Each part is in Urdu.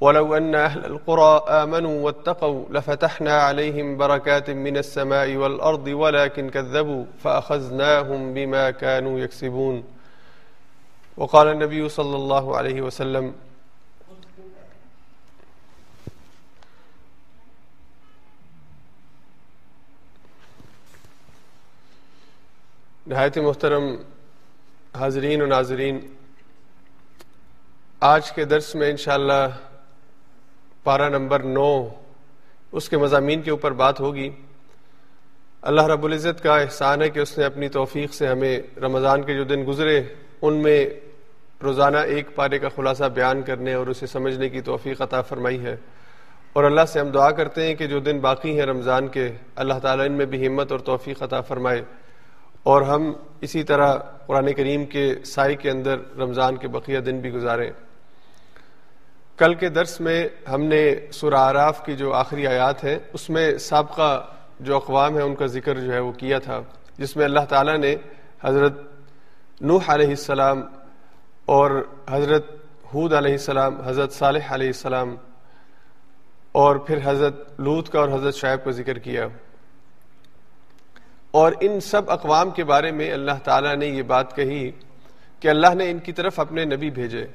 ولو أن أهل القرى آمنوا واتقوا لفتحنا عليهم بركات من السماء والأرض ولكن كذبوا فأخذناهم بما كانوا يكسبون. وقال النبي صلى الله عليه وسلم نہایت محترم حاضرین و ناظرین، آج کے درس میں انشاءاللہ پارہ نمبر نو، اس کے مضامین کے اوپر بات ہوگی۔ اللہ رب العزت کا احسان ہے کہ اس نے اپنی توفیق سے ہمیں رمضان کے جو دن گزرے، ان میں روزانہ ایک پارے کا خلاصہ بیان کرنے اور اسے سمجھنے کی توفیق عطا فرمائی ہے۔ اور اللہ سے ہم دعا کرتے ہیں کہ جو دن باقی ہیں رمضان کے، اللہ تعالیٰ ان میں بھی ہمت اور توفیق عطا فرمائے۔ اور ہم اسی طرح قرآن کریم کے سائے کے اندر رمضان کے بقیہ دن بھی گزاریں۔ کل کے درس میں ہم نے سورہ آراف کی جو آخری آیات ہیں اس میں سابقہ جو اقوام ہیں، ان کا ذکر جو ہے وہ کیا تھا، جس میں اللہ تعالیٰ نے حضرت نوح علیہ السلام اور حضرت حود علیہ السلام، حضرت صالح علیہ السلام اور پھر حضرت لوت کا اور حضرت شعیب کا ذکر کیا۔ اور ان سب اقوام کے بارے میں اللہ تعالیٰ نے یہ بات کہی کہ اللہ نے ان کی طرف اپنے نبی بھیجے۔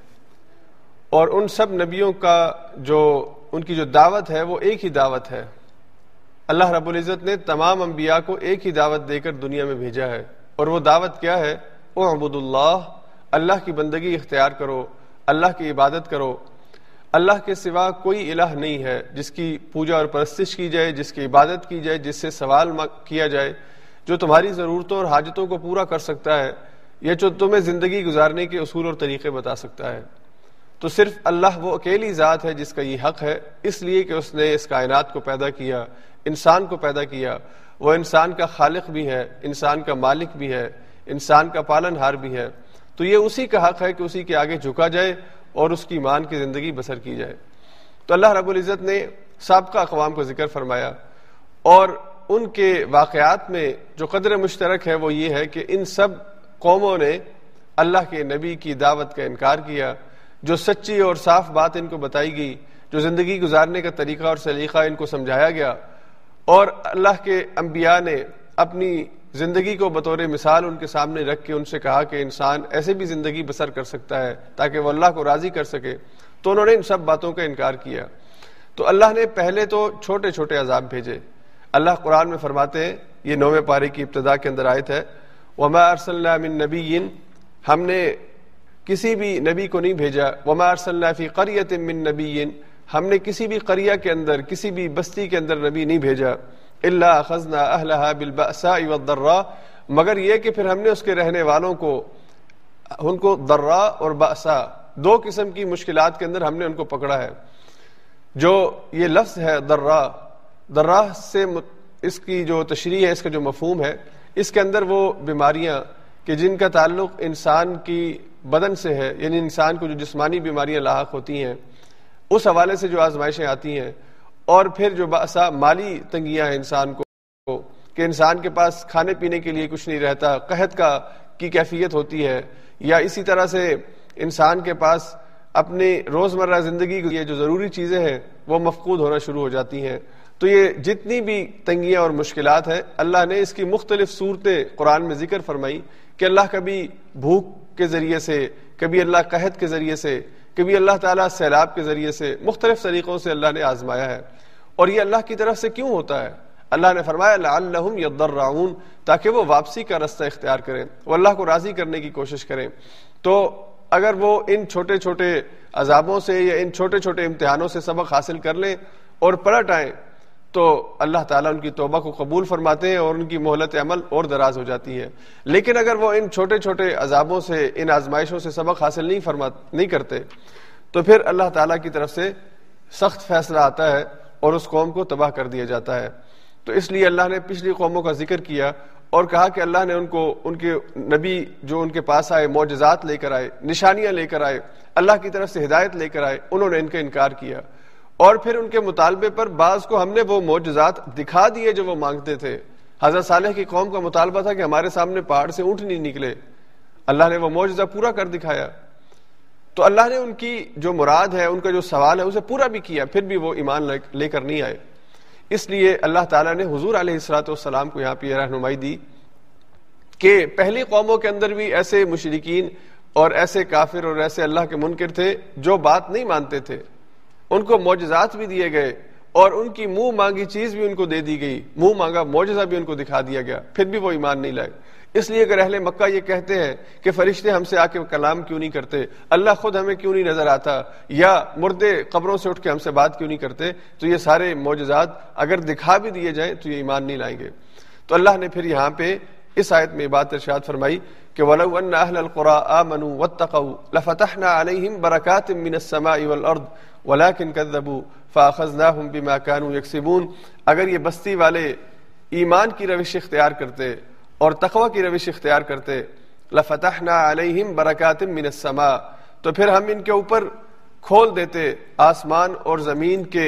اور ان سب نبیوں کا جو ان کی جو دعوت ہے وہ ایک ہی دعوت ہے۔ اللہ رب العزت نے تمام انبیاء کو ایک ہی دعوت دے کر دنیا میں بھیجا ہے۔ اور وہ دعوت کیا ہے؟ او عبد اللہ اللہ کی بندگی اختیار کرو، اللہ کی عبادت کرو۔ اللہ کے سوا کوئی الہ نہیں ہے جس کی پوجا اور پرستش کی جائے، جس کی عبادت کی جائے، جس سے سوال کیا جائے۔ جو تمہاری ضرورتوں اور حاجتوں کو پورا کر سکتا ہے یا جو تمہیں زندگی گزارنے کے اصول اور طریقے بتا سکتا ہے۔ تو صرف اللہ وہ اکیلی ذات ہے جس کا یہ حق ہے، اس لیے کہ اس نے اس کائنات کو پیدا کیا، انسان کو پیدا کیا۔ وہ انسان کا خالق بھی ہے، انسان کا مالک بھی ہے، انسان کا پالن ہار بھی ہے۔ تو یہ اسی کا حق ہے کہ اسی کے آگے جھکا جائے اور اس کی مان کی زندگی بسر کی جائے۔ تو اللہ رب العزت نے سابقہ اقوام کو ذکر فرمایا۔ اور ان کے واقعات میں جو قدر مشترک ہے وہ یہ ہے کہ ان سب قوموں نے اللہ کے نبی کی دعوت کا انکار کیا۔ جو سچی اور صاف بات ان کو بتائی گئی، جو زندگی گزارنے کا طریقہ اور سلیقہ ان کو سمجھایا گیا۔ اور اللہ کے انبیاء نے اپنی زندگی کو بطور مثال ان کے سامنے رکھ کے ان سے کہا کہ انسان ایسے بھی زندگی بسر کر سکتا ہے تاکہ وہ اللہ کو راضی کر سکے۔ تو انہوں نے ان سب باتوں کا انکار کیا۔ تو اللہ نے پہلے تو چھوٹے چھوٹے عذاب بھیجے۔ اللہ قرآن میں فرماتے ہیں، یہ نویں پارے کی ابتدا کے اندر آیت ہے۔ وما ارسلنا من نبی ہم نے کسی بھی نبی کو نہیں بھیجا۔ وما ارسلنا فی قریت من نبی ہم نے کسی بھی قریہ کے اندر، کسی بھی بستی کے اندر نبی نہیں بھیجا۔ اللہ خزنا اہلها بالبأساء والضراء۔ مگر یہ کہ پھر ہم نے اس کے رہنے والوں کو، ان کو ضراء اور بأسا دو قسم کی مشکلات کے اندر ہم نے ان کو پکڑا ہے۔ جو یہ لفظ ہے ضراء۔ ضراء سے اس کی جو تشریح ہے، اس کا جو مفہوم ہے، اس کے اندر وہ بیماریاں کہ جن کا تعلق انسان کی بدن سے ہے یعنی انسان کو جو جسمانی بیماریاں لاحق ہوتی ہیں، اس حوالے سے جو آزمائشیں آتی ہیں، اور پھر جو باسا مالی تنگیاں ہیں انسان کو، کہ انسان کے پاس کھانے پینے کے لیے کچھ نہیں رہتا، قحط کا، کی کیفیت ہوتی ہے، یا اسی طرح سے انسان کے پاس اپنی روزمرہ زندگی کی جو ضروری چیزیں ہیں، وہ مفقود ہونا شروع ہو جاتی ہیں۔ تو یہ جتنی بھی تنگیاں اور مشکلات ہیں، اللہ نے اس کی مختلف صورتیں قرآن میں ذکر فرمائی کہ اللہ کبھی بھوک کے ذریعے سے، کبھی اللہ قحط کے ذریعے سے، کبھی اللہ تعالیٰ سیلاب کے ذریعے سے، مختلف طریقوں سے اللہ نے آزمایا ہے۔ اور یہ اللہ کی طرف سے کیوں ہوتا ہے؟ اللہ نے فرمایا لعلہم یضرعون تاکہ وہ واپسی کا رستہ اختیار کریں وہ اللہ کو راضی کرنے کی کوشش کریں۔ تو اگر وہ ان چھوٹے چھوٹے عذابوں سے یا ان چھوٹے چھوٹے امتحانوں سے سبق حاصل کر لیں اور پلٹ آئیں تو اللہ تعالیٰ ان کی توبہ کو قبول فرماتے ہیں اور ان کی مہلت عمل اور دراز ہو جاتی ہے۔ لیکن اگر وہ ان چھوٹے چھوٹے عذابوں سے، ان آزمائشوں سے سبق حاصل نہیں فرما نہیں کرتے، تو پھر اللہ تعالیٰ کی طرف سے سخت فیصلہ آتا ہے اور اس قوم کو تباہ کر دیا جاتا ہے۔ تو اس لیے اللہ نے پچھلی قوموں کا ذکر کیا اور کہا کہ اللہ نے ان کو، ان کے نبی جو ان کے پاس آئے، معجزات لے کر آئے، نشانیاں لے کر آئے، اللہ کی طرف سے ہدایت لے کر آئے، انہوں نے ان کا انکار کیا۔ اور پھر ان کے مطالبے پر بعض کو ہم نے وہ معجزات دکھا دیے جو وہ مانگتے تھے۔ حضرت صالح کی قوم کا مطالبہ تھا کہ ہمارے سامنے پہاڑ سے اونٹ نہیں نکلے۔ اللہ نے وہ معجزہ پورا کر دکھایا۔ تو اللہ نے ان کی جو مراد ہے، ان کا جو سوال ہے، اسے پورا بھی کیا، پھر بھی وہ ایمان لے کر نہیں آئے۔ اس لیے اللہ تعالیٰ نے حضور علیہ السلاۃ والسلام کو یہاں پہ یہ رہنمائی دی کہ پہلی قوموں کے اندر بھی ایسے مشرقین اور ایسے کافر اور ایسے اللہ کے منکر تھے جو بات نہیں مانتے تھے۔ ان کو معجزات بھی دیے گئے اور ان کی منہ مانگی چیز بھی ان کو دے دی گئی۔ منہ مانگا، معجزہ بھی ان کو دکھا دیا گیا۔ پھر بھی وہ ایمان نہیں لائے۔ اس لیے اگر اہل مکہ یہ کہتے ہیں کہ فرشتے ہم سے آ کے کلام کیوں نہیں کرتے، اللہ خود ہمیں کیوں نہیں نظر آتا، یا مردے قبروں سے اٹھ کے ہم سے بات کیوں نہیں کرتے، تو یہ سارے معجزات اگر دکھا بھی دیے جائیں تو یہ ایمان نہیں لائیں گے۔ تو اللہ نے پھر یہاں پہ اس آیت میں بات ارشاد فرمائی کہ ولو ان اهل القرى امنوا واتقوا لفتحنا عليهم بركات من السماء والارض ولكن كذبوا فاخذناهم بما كانوا يكسبون اگر یہ بستی والے ایمان کی روش اختیار کرتے اور تقوی کی روش اختیار کرتے، لفتحنا علیہم برکات من السماء، تو پھر ہم ان کے اوپر کھول دیتے آسمان اور زمین کے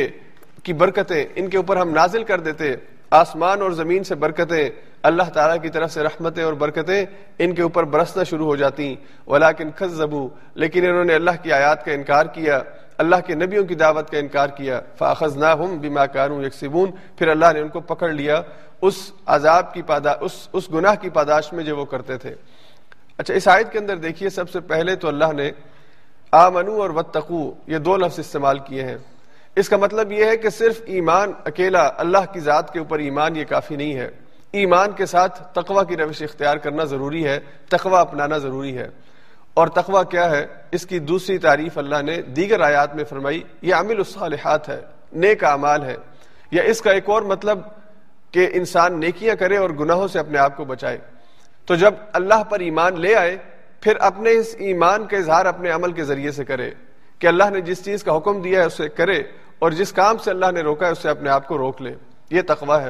کی برکتیں، ان کے اوپر ہم نازل کر دیتے آسمان اور زمین سے برکتیں اللہ تعالیٰ کی طرف سے رحمتیں اور برکتیں ان کے اوپر برسنا شروع ہو جاتی ولیکن خزبو لیکن انہوں نے اللہ کی آیات کا انکار کیا، اللہ کے نبیوں کی دعوت کا انکار کیا۔ فاخذ فاخذناہم بما كانوا یکسبون پھر اللہ نے ان کو پکڑ لیا اس عذاب کی پادا، اس اس گناہ کی پاداش میں جو وہ کرتے تھے۔ اچھا اس آیت کے اندر دیکھیے، سب سے پہلے تو اللہ نے آمنو اور وتقو یہ دو لفظ استعمال کیے ہیں۔ اس کا مطلب یہ ہے کہ صرف ایمان، اکیلا اللہ کی ذات کے اوپر ایمان یہ کافی نہیں ہے۔ ایمان کے ساتھ تقوا کی روش اختیار کرنا ضروری ہے تقوا اپنانا ضروری ہے۔ اور تقوا کیا ہے؟ اس کی دوسری تعریف اللہ نے دیگر آیات میں فرمائی، یہ عامل الصالحات ہے، نیک اعمال ہے۔ یا اس کا ایک اور مطلب کہ انسان نیکیاں کرے اور گناہوں سے اپنے آپ کو بچائے۔ تو جب اللہ پر ایمان لے آئے، پھر اپنے اس ایمان کا اظہار اپنے عمل کے ذریعے سے کرے۔ کہ اللہ نے جس چیز کا حکم دیا ہے، اسے کرے۔ اور جس کام سے اللہ نے روکا ہے، اسے اپنے آپ کو روک لے۔ یہ تقوا ہے۔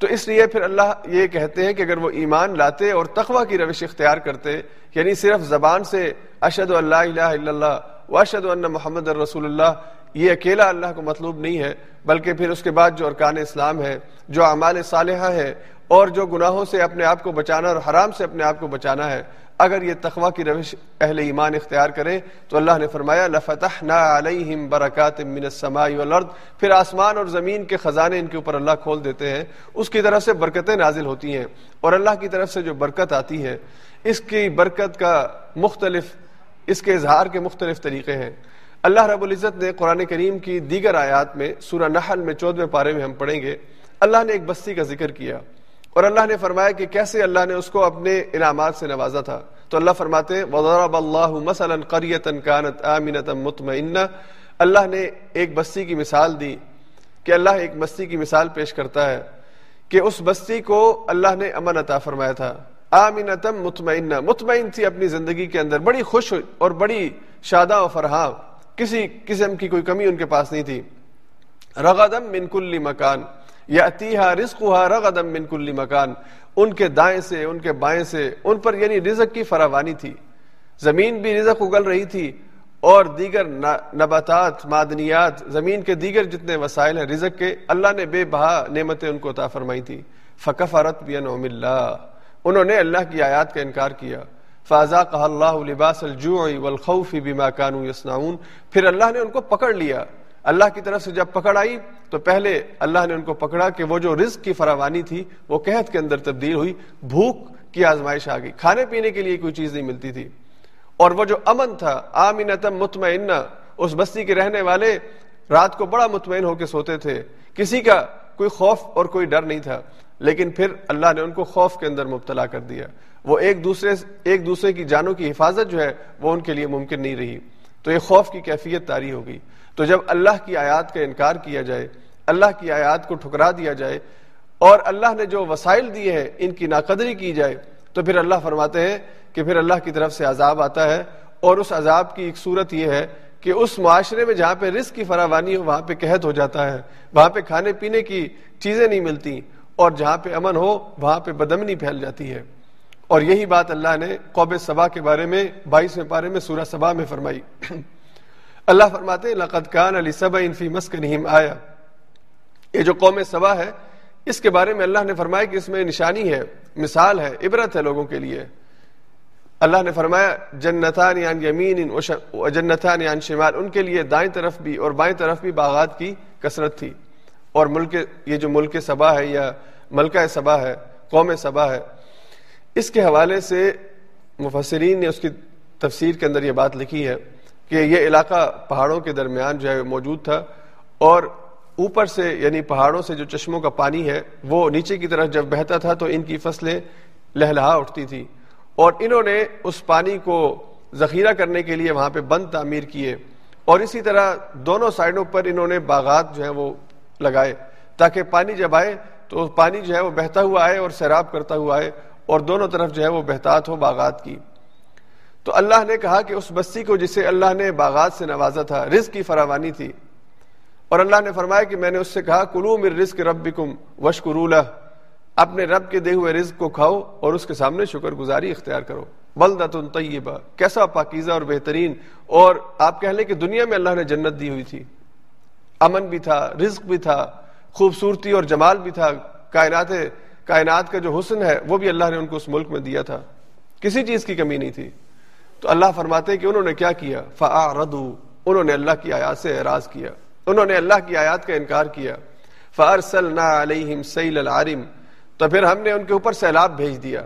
تو اس لیے پھر اللہ یہ کہتے ہیں کہ اگر وہ ایمان لاتے اور تقوی کی روش اختیار کرتے یعنی صرف زبان سے اشد اللہ الہ الا اللہ و اشد اللہ محمد الرسول اللہ، یہ اکیلا اللہ کو مطلوب نہیں ہے، بلکہ پھر اس کے بعد جو ارکان اسلام ہے، جو اعمال صالحہ ہے، اور جو گناہوں سے اپنے آپ کو بچانا اور حرام سے اپنے آپ کو بچانا ہے اگر یہ تقوا کی روش اہل ایمان اختیار کرے تو اللہ نے فرمایا، لفتحنا علیہم برکات من السماء والارض۔ پھر آسمان اور زمین کے خزانے ان کے اوپر اللہ کھول دیتے ہیں۔ اس کی طرف سے برکتیں نازل ہوتی ہیں اور اللہ کی طرف سے جو برکت آتی ہے، اس کی برکت کا مختلف، اس کے اظہار کے مختلف طریقے ہیں۔ اللہ رب العزت نے قرآن کریم کی دیگر آیات میں، سورہ نحل میں چودویں پارے میں ہم پڑھیں گے۔ اللہ نے ایک بستی کا ذکر کیا۔ اور اللہ نے فرمایا کہ کیسے اللہ نے اس کو اپنے انعامات سے نوازا تھا؟ تو اللہ فرماتے وضرب اللہ مثلا قریتا كانت آمنة مطمئنة۔ اللہ نے ایک بستی کی مثال دی کہ اللہ ایک بستی کی مثال پیش کرتا ہے کہ اس بستی کو اللہ نے امن عطا فرمایا تھا۔ آمنتم مطمئنہ مطمئن تھی اپنی زندگی کے اندر، بڑی خوش اور بڑی شادہ و فرحاں کسی قسم کی کوئی کمی ان کے پاس نہیں تھی۔ رغدم من کل مکان یا اتیہا رزقها رغدم من کل مکان۔ ان کے دائیں سے، ان کے بائیں سے، ان پر یعنی رزق کی فراوانی تھی۔ زمین بھی رزق اگل رہی تھی اور دیگر نباتات، معدنیات، زمین کے دیگر جتنے وسائل ہیں، رزق کے اللہ نے بے بہا نعمتیں ان کو عطا فرمائی تھی۔ فکفرت بینعم اللہ۔ انہوں نے اللہ کی آیات کا انکار کیا۔ فازاقها اللہ لباس الجوع والخوف بما كانوا يصنعون پھر اللہ نے ان کو پکڑ لیا۔ اللہ کی طرف سے جب پکڑ آئی تو پہلے اللہ نے ان کو پکڑا کہ وہ جو رزق کی فراوانی تھی وہ قحط کے اندر تبدیل ہوئی، بھوک کی آزمائش آ گئی۔ کھانے پینے کے لیے کوئی چیز نہیں ملتی تھی۔ اور وہ جو امن تھا آمینتم مطمئنہ، اس بستی کے رہنے والے رات کو بڑا مطمئن ہو کے سوتے تھے۔ کسی کا کوئی خوف اور کوئی ڈر نہیں تھا، لیکن پھر اللہ نے ان کو خوف کے اندر مبتلا کر دیا۔ وہ ایک دوسرے ایک دوسرے کی جانوں کی حفاظت جو ہے، وہ ان کے لیے ممکن نہیں رہی۔ تو یہ خوف کی کیفیت تاری ہو گئی۔ تو جب اللہ کی آیات کا انکار کیا جائے، اللہ کی آیات کو ٹھکرا دیا جائے اور اللہ نے جو وسائل دیے ہیں، ان کی ناقدری کی جائے، تو پھر اللہ فرماتے ہیں کہ پھر اللہ کی طرف سے عذاب آتا ہے اور اس عذاب کی ایک صورت یہ ہے کہ اس معاشرے میں جہاں پہ رزق کی فراوانی ہو، وہاں پہ قحط ہو جاتا ہے، وہاں پہ کھانے پینے کی چیزیں نہیں ملتی اور جہاں پہ امن ہو، وہاں پہ بدمنی پھیل جاتی ہے۔ اور یہی بات اللہ نے قوب سبا کے بارے میں، بائیسویں پارے میں سورہ سبا میں فرمائی۔ اللہ فرماتے لقد کان علی سبا انفی مسکنہم آیا یہ جو قوم سبا ہے، اس کے بارے میں اللہ نے فرمایا کہ اس میں نشانی ہے، مثال ہے، عبرت ہے لوگوں کے لیے۔ اللہ نے فرمایا جنتان یان یمین جنتان یان شمال ان کے لیے دائیں طرف بھی اور بائیں طرف بھی باغات کی کثرت تھی۔ اور ملک، یہ جو ملک سبا ہے یا ملکہ سبا ہے، قوم سبا ہے، اس کے حوالے سے مفسرین نے اس کی تفسیر کے اندر یہ بات لکھی ہے۔ کہ یہ علاقہ پہاڑوں کے درمیان جو ہے موجود تھا اور اوپر سے یعنی پہاڑوں سے جو چشموں کا پانی ہے وہ نیچے کی طرف جب بہتا تھا تو ان کی فصلیں لہلہا اٹھتی تھی اور انہوں نے اس پانی کو ذخیرہ کرنے کے لیے وہاں پہ بند تعمیر کیے اور اسی طرح دونوں سائڈوں پر انہوں نے باغات جو ہیں وہ لگائے تاکہ پانی جب آئے تو پانی جو ہے وہ بہتا ہوا آئے اور سیراب کرتا ہوا آئے اور دونوں طرف جو ہے وہ بہتات ہو باغات کی۔ تو اللہ نے کہا کہ اس بستی کو جسے اللہ نے باغات سے نوازا تھا، رزق کی فراوانی تھی۔ اور اللہ نے فرمایا کہ میں نے اس سے کہا کلو مر رزق رب کم وشکرولہ اپنے رب کے دے ہوئے رزق کو کھاؤ اور اس کے سامنے شکر گزاری اختیار کرو۔ بلدتن طیبہ۔ کیسا پاکیزہ اور بہترین۔ اور آپ کہہ لیں کہ دنیا میں اللہ نے جنت دی ہوئی تھی۔ امن بھی تھا، رزق بھی تھا، خوبصورتی اور جمال بھی تھا۔ کائنات کائنات کا جو حسن ہے، وہ بھی اللہ نے ان کو اس ملک میں دیا تھا۔ کسی چیز کی کمی نہیں تھی۔ تو اللہ فرماتے کہ انہوں نے کیا کیا؟ فعردو انہوں نے اللہ کی آیات سے اعراض کیا۔ انہوں نے اللہ کی آیات کا انکار کیا۔ فارسلنا علیہم سیل العارم تو پھر ہم نے ان کے اوپر سیلاب بھیج دیا۔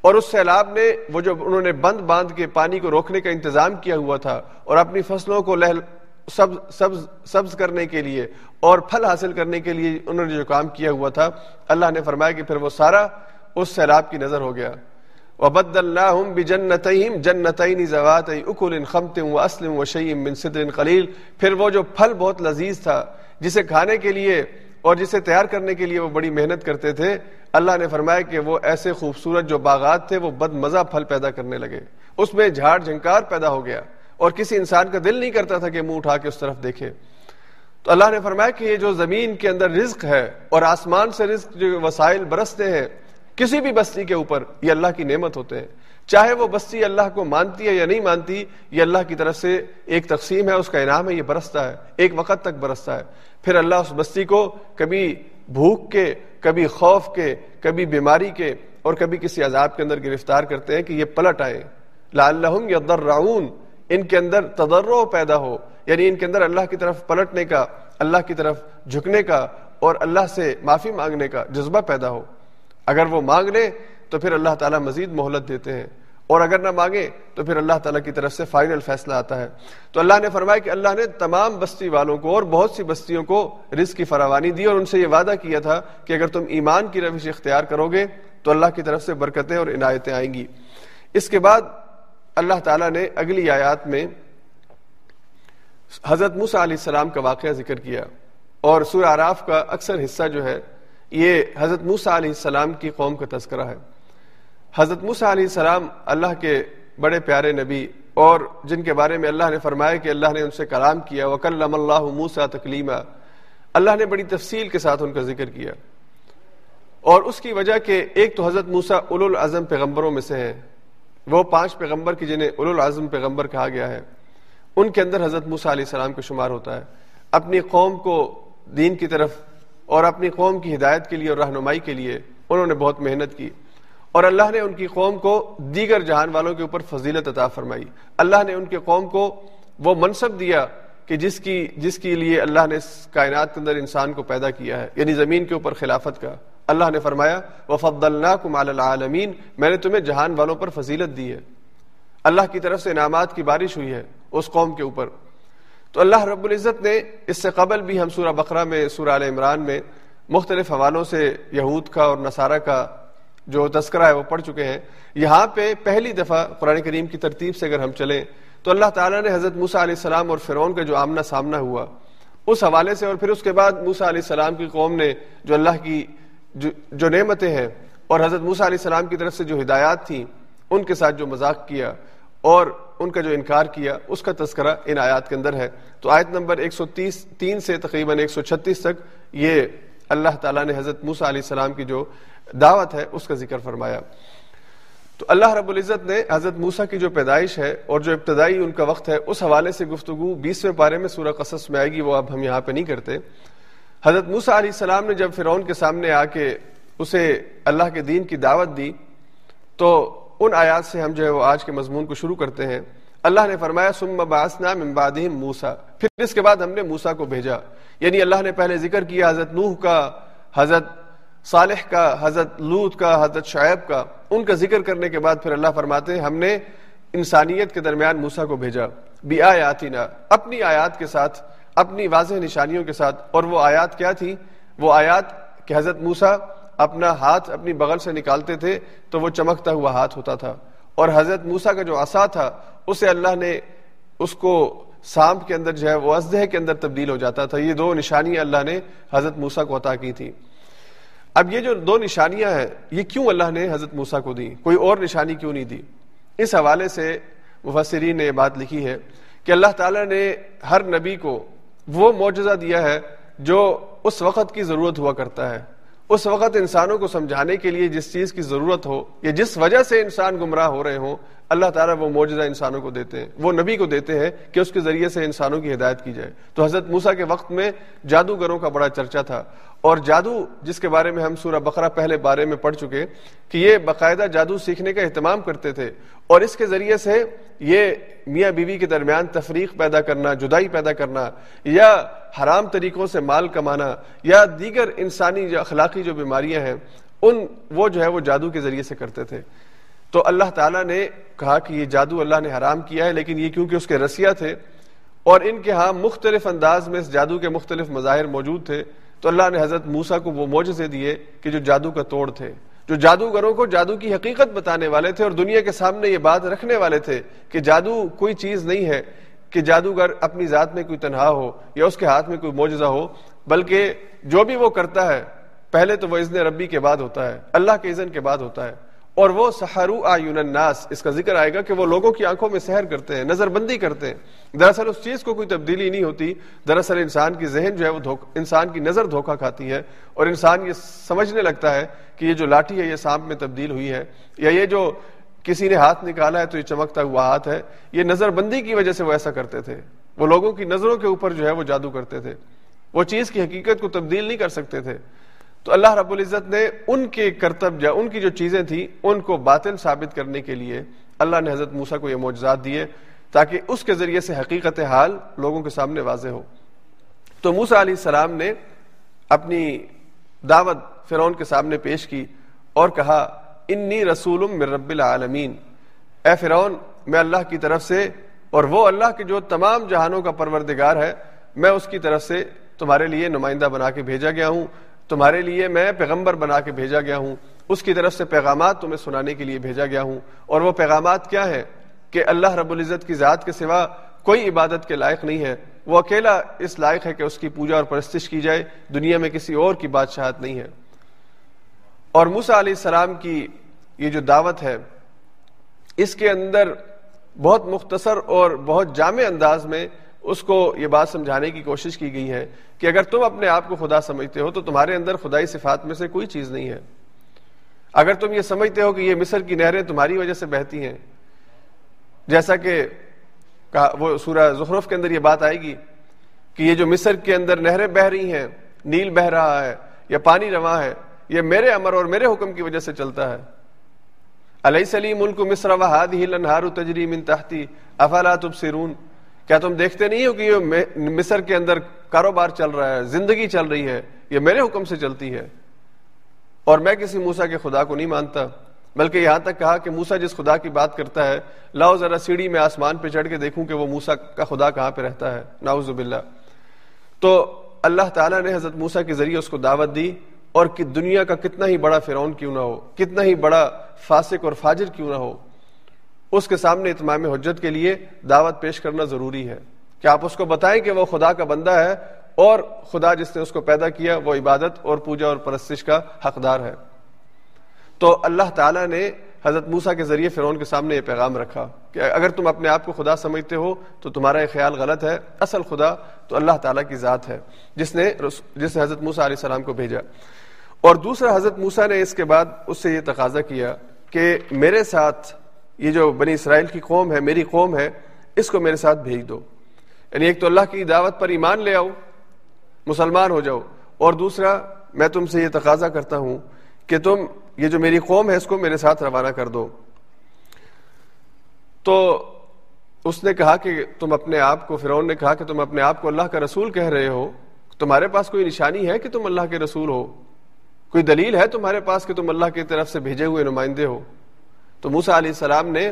اور اس سیلاب نے، وہ جو انہوں نے بند باندھ کے پانی کو روکنے کا انتظام کیا ہوا تھا، اور اپنی فصلوں کو لہل، سبز سبز سبز کرنے کے لیے، اور پھل حاصل کرنے کے لیے انہوں نے جو کام کیا ہوا تھا، اللہ نے فرمایا کہ پھر وہ سارا اس سیلاب کی نظر ہو گیا۔ وبدلناهم بجنتيهم جنتين ذوات اكل خمط واصل وشيء من سدر قليل. پھر وہ جو پھل بہت لذیذ تھا، جسے کھانے کے لیے اور جسے تیار کرنے کے لیے وہ بڑی محنت کرتے تھے، اللہ نے فرمایا کہ وہ ایسے خوبصورت جو باغات تھے، وہ بد مزہ پھل پیدا کرنے لگے۔ اس میں جھاڑ جھنکار پیدا ہو گیا اور کسی انسان کا دل نہیں کرتا تھا کہ منہ اٹھا کے اس طرف دیکھے۔ تو اللہ نے فرمایا کہ یہ جو زمین کے اندر رزق ہے اور آسمان سے رزق جو وسائل برستے ہیں کسی بھی بستی کے اوپر یہ اللہ کی نعمت ہوتے ہیں۔ چاہے وہ بستی اللہ کو مانتی ہے یا نہیں مانتی، یہ اللہ کی طرف سے ایک تقسیم ہے، اس کا انعام ہے، یہ برستا ہے۔ ایک وقت تک برستا ہے۔ پھر اللہ اس بستی کو کبھی بھوک کے، کبھی خوف کے، کبھی بیماری کے اور کبھی کسی عذاب کے اندر گرفتار کرتے ہیں کہ یہ پلٹ آئے۔ لعلہم یضرعون ان کے اندر تدرع پیدا ہو۔ یعنی ان کے اندر اللہ کی طرف پلٹنے کا، اللہ کی طرف جھکنے کا اور اللہ سے معافی مانگنے کا جذبہ پیدا ہو۔ اگر وہ مانگ لے تو پھر اللہ تعالیٰ مزید مہلت دیتے ہیں اور اگر نہ مانگے تو پھر اللہ تعالیٰ کی طرف سے فائنل فیصلہ آتا ہے تو اللہ نے فرمایا کہ اللہ نے تمام بستی والوں کو اور بہت سی بستیوں کو رزق کی فراوانی دی اور ان سے یہ وعدہ کیا تھا کہ اگر تم ایمان کی روش اختیار کرو گے تو اللہ کی طرف سے برکتیں اور عنایتیں آئیں گی۔ اس کے بعد اللہ تعالیٰ نے اگلی آیات میں حضرت موسیٰ علیہ السلام کا واقعہ ذکر کیا اور سورہ عراف کا اکثر حصہ جو ہے یہ حضرت موسیٰ علیہ السلام کی قوم کا تذکرہ ہے۔ حضرت موسیٰ علیہ السلام اللہ کے بڑے پیارے نبی اور جن کے بارے میں اللہ نے فرمایا کہ اللہ نے ان سے کلام کیا وکلم اللہ موسا تکلیمہ اللہ نے بڑی تفصیل کے ساتھ ان کا ذکر کیا۔ اور اس کی وجہ کہ ایک تو حضرت موسا اول العظم پیغمبروں میں سے ہیں۔ وہ پانچ پیغمبر کی جنہیں اول العظم پیغمبر کہا گیا ہے۔ ان کے اندر حضرت موسا علیہ السلام کا شمار ہوتا ہے۔ اپنی قوم کو دین کی طرف اور اپنی قوم کی ہدایت کے لیے اور رہنمائی کے لیے انہوں نے بہت محنت کی۔ اور اللہ نے ان کی قوم کو دیگر جہان والوں کے اوپر فضیلت عطا فرمائی۔ اللہ نے ان کے قوم کو وہ منصب دیا کہ جس کی، جس کے لیے اللہ نے کائنات کے اندر انسان کو پیدا کیا ہے یعنی زمین کے اوپر خلافت کا۔ اللہ نے فرمایا وفد اللہ کو العالمین میں نے تمہیں جہان والوں پر فضیلت دی ہے۔ اللہ کی طرف سے انعامات کی بارش ہوئی ہے اس قوم کے اوپر۔ تو اللہ رب العزت نے اس سے قبل بھی ہم سورہ بقرہ میں، سورہ عال عمران میں مختلف حوالوں سے یہود کا اور نصارہ کا جو تذکرہ ہے وہ پڑھ چکے ہیں۔ یہاں پہ پہلی دفعہ قرآن کریم کی ترتیب سے اگر ہم چلیں تو اللہ تعالیٰ نے حضرت موسیٰ علیہ السلام اور فرعون کا جو آمنا سامنا ہوا، اس حوالے سے اور پھر اس کے بعد موسیٰ علیہ السلام کی قوم نے جو اللہ کی جو جو نعمتیں ہیں اور حضرت موسیٰ علیہ السلام کی طرف سے جو ہدایات تھیں، ان کے ساتھ جو مذاق کیا۔ اور ان کا جو انکار کیا، اس کا تذکرہ ان آیات کے اندر ہے۔ تو آیت نمبر ایک سو تیس، تین سے تقریباً ایک سو چھتیس تک یہ اللہ تعالیٰ نے حضرت موسا علیہ السلام کی جو دعوت ہے، اس کا ذکر فرمایا۔ تو اللہ رب العزت نے حضرت موسا کی جو پیدائش ہے اور جو ابتدائی ان کا وقت ہے، اس حوالے سے گفتگو بیسویں پارے میں سورہ قصص میں آئے گی، وہ اب ہم یہاں پہ نہیں کرتے۔ حضرت موسا علیہ السلام نے جب فرعون کے سامنے آ کے اسے اللہ کے دین کی دعوت دی، تو ان آیات سے ہم جو ہے وہ آج کے مضمون کو شروع کرتے ہیں۔ اللہ نے فرمایا سم باسنا ممبادہم موسا پھر اس کے بعد ہم نے موسا کو بھیجا۔ یعنی اللہ نے پہلے ذکر کیا حضرت نوح کا، حضرت صالح کا، حضرت لوت کا، حضرت شعیب کا۔ ان کا ذکر کرنے کے بعد پھر اللہ فرماتے ہیں، ہم نے انسانیت کے درمیان موسا کو بھیجا۔ بی آیاتنا اپنی آیات کے ساتھ، اپنی واضح نشانیوں کے ساتھ۔ اور وہ آیات کیا تھی؟ وہ آیات کہ حضرت موسا اپنا ہاتھ اپنی بغل سے نکالتے تھے تو وہ چمکتا ہوا ہاتھ ہوتا تھا۔ اور حضرت موسا کا جو عصا تھا، اسے اللہ نے اس کو سانپ کے اندر جو ہے، وہ ازدہ کے اندر تبدیل ہو جاتا تھا۔ یہ دو نشانیاں اللہ نے حضرت موسا کو عطا کی تھی۔ اب یہ جو دو نشانیاں ہیں، یہ کیوں اللہ نے حضرت موسا کو دی؟ کوئی اور نشانی کیوں نہیں دی؟ اس حوالے سے مفسرین نے یہ بات لکھی ہے کہ اللہ تعالیٰ نے ہر نبی کو وہ معجزہ دیا ہے جو اس وقت کی ضرورت ہوا کرتا ہے۔ اس وقت انسانوں کو سمجھانے کے لیے جس چیز کی ضرورت ہو یا جس وجہ سے انسان گمراہ ہو رہے ہوں، اللہ تعالیٰ وہ معجزہ انسانوں کو دیتے ہیں، وہ نبی کو دیتے ہیں کہ اس کے ذریعے سے انسانوں کی ہدایت کی جائے۔ تو حضرت موسا کے وقت میں جادوگروں کا بڑا چرچا تھا۔ اور جادو جس کے بارے میں ہم سورہ بقرہ پہلے بارے میں پڑھ چکے کہ یہ باقاعدہ جادو سیکھنے کا اہتمام کرتے تھے اور اس کے ذریعے سے یہ میاں بیوی کے درمیان تفریق پیدا کرنا، جدائی پیدا کرنا یا حرام طریقوں سے مال کمانا یا دیگر انسانی جو اخلاقی جو بیماریاں ہیں، ان وہ جو ہے وہ جادو کے ذریعے سے کرتے تھے۔ تو اللہ تعالیٰ نے کہا کہ یہ جادو اللہ نے حرام کیا ہے، لیکن یہ کیونکہ اس کے رسیہ تھے اور ان کے ہاں مختلف انداز میں اس جادو کے مختلف مظاہر موجود تھے۔ تو اللہ نے حضرت موسا کو وہ موجزے دیے کہ جو جادو کا توڑ تھے، جو جادوگروں کو جادو کی حقیقت بتانے والے تھے اور دنیا کے سامنے یہ بات رکھنے والے تھے کہ جادو کوئی چیز نہیں ہے کہ جادوگر اپنی ذات میں کوئی تنہا ہو یا اس کے ہاتھ میں کوئی معجزہ ہو، بلکہ جو بھی وہ کرتا ہے، پہلے تو وہ اذن ربی کے بعد ہوتا ہے، اللہ کے اذن کے بعد ہوتا ہے۔ اور وہ سہارو آیون الناس، اس کا ذکر آئے گا کہ وہ لوگوں کی آنکھوں میں سحر کرتے ہیں، نظر بندی کرتے ہیں۔ دراصل اس چیز کو کوئی تبدیلی نہیں ہوتی، دراصل انسان کی ذہن جو ہے وہ انسان کی نظر دھوکا کھاتی ہے اور انسان یہ سمجھنے لگتا ہے کہ یہ جو لاٹھی ہے، یہ سانپ میں تبدیل ہوئی ہے، یا یہ جو کسی نے ہاتھ نکالا ہے تو یہ چمکتا ہوا ہاتھ ہے، یہ نظر بندی کی وجہ سے وہ ایسا کرتے تھے۔ وہ لوگوں کی نظروں کے اوپر جو ہے وہ جادو کرتے تھے۔ وہ چیز کی حقیقت کو تبدیل نہیں کر سکتے تھے۔ تو اللہ رب العزت نے ان کے کرتب یا ان کی جو چیزیں تھیں، ان کو باطل ثابت کرنے کے لیے اللہ نے حضرت موسا کو یہ معجزات دیے تاکہ اس کے ذریعے سے حقیقت حال لوگوں کے سامنے واضح ہو۔ تو موسا علیہ السلام نے اپنی دعوت فرعون کے سامنے پیش کی اور کہا، انی رسول من رب العالمین. اے فرعون، میں اللہ کی طرف سے اور وہ اللہ کے جو تمام جہانوں کا پروردگار ہے، میں اس کی طرف سے تمہارے لیے نمائندہ بنا کے بھیجا گیا ہوں۔ تمہارے لیے میں پیغمبر بنا کے بھیجا گیا ہوں۔ اس کی طرف سے پیغامات تمہیں سنانے کے لیے بھیجا گیا ہوں۔ اور وہ پیغامات کیا ہیں؟ کہ اللہ رب العزت کی ذات کے سوا کوئی عبادت کے لائق نہیں ہے۔ وہ اکیلا اس لائق ہے کہ اس کی پوجا اور پرستش کی جائے۔ دنیا میں کسی اور کی بادشاہت نہیں ہے۔ اور موسا علیہ السلام کی یہ جو دعوت ہے، اس کے اندر بہت مختصر اور بہت جامع انداز میں اس کو یہ بات سمجھانے کی کوشش کی گئی ہے کہ اگر تم اپنے آپ کو خدا سمجھتے ہو تو تمہارے اندر خدائی صفات میں سے کوئی چیز نہیں ہے۔ اگر تم یہ سمجھتے ہو کہ یہ مصر کی نہریں تمہاری وجہ سے بہتی ہیں، جیسا کہ وہ سورہ زخرف کے اندر یہ بات آئے گی کہ یہ جو مصر کے اندر نہریں بہ رہی ہیں، نیل بہ رہا ہے یا پانی رواں ہے، یہ میرے امر اور میرے حکم کی وجہ سے چلتا ہے۔ علیہ سلیم ملک مصر وحاد ہی لنہار تجریم ان تحتی، افلا تبصرون؟ کیا تم دیکھتے نہیں ہو کہ یہ مصر کے اندر کاروبار چل رہا ہے، زندگی چل رہی ہے، یہ میرے حکم سے چلتی ہے؟ اور میں کسی موسا کے خدا کو نہیں مانتا، بلکہ یہاں تک کہا کہ موسا جس خدا کی بات کرتا ہے، لاؤ ذرا سیڑھی میں آسمان پہ چڑھ کے دیکھوں کہ وہ موسا کا خدا کہاں پہ رہتا ہے۔ ناؤز باللہ۔ تو اللہ تعالیٰ نے حضرت موسا کے ذریعے اس کو دعوت دی، اور کہ دنیا کا کتنا ہی بڑا فرعون کیوں نہ ہو، کتنا ہی بڑا فاسق اور فاجر کیوں نہ ہو اس کے سامنے اتمام حجت کے لیے دعوت پیش کرنا ضروری ہے۔ کہ آپ اس کو بتائیں کہ وہ خدا کا بندہ ہے اور خدا جس نے اس کو پیدا کیا وہ عبادت اور پوجا اور پرستش کا حقدار ہے۔ تو اللہ تعالیٰ نے حضرت موسا کے ذریعے فرعون کے سامنے یہ پیغام رکھا کہ اگر تم اپنے آپ کو خدا سمجھتے ہو تو تمہارا یہ خیال غلط ہے، اصل خدا تو اللہ تعالیٰ کی ذات ہے، جس نے جس نے حضرت موسا علیہ السلام کو بھیجا۔ اور دوسرا، حضرت موسا نے اس کے بعد اس سے یہ تقاضا کیا کہ میرے ساتھ یہ جو بنی اسرائیل کی قوم ہے، میری قوم ہے، اس کو میرے ساتھ بھیج دو۔ یعنی ایک تو اللہ کی دعوت پر ایمان لے آؤ، مسلمان ہو جاؤ۔ اور دوسرا، میں تم سے یہ تقاضا کرتا ہوں کہ تم یہ جو میری قوم ہے، اس کو میرے ساتھ روانہ کر دو۔ تو اس نے کہا کہ تم اپنے آپ کو، فرعون نے کہا کہ تم اپنے آپ کو اللہ کا رسول کہہ رہے ہو۔ تمہارے پاس کوئی نشانی ہے کہ تم اللہ کے رسول ہو؟ کوئی دلیل ہے تمہارے پاس کہ تم اللہ کی طرف سے بھیجے ہوئے نمائندے ہو؟ تو موسا علیہ السلام نے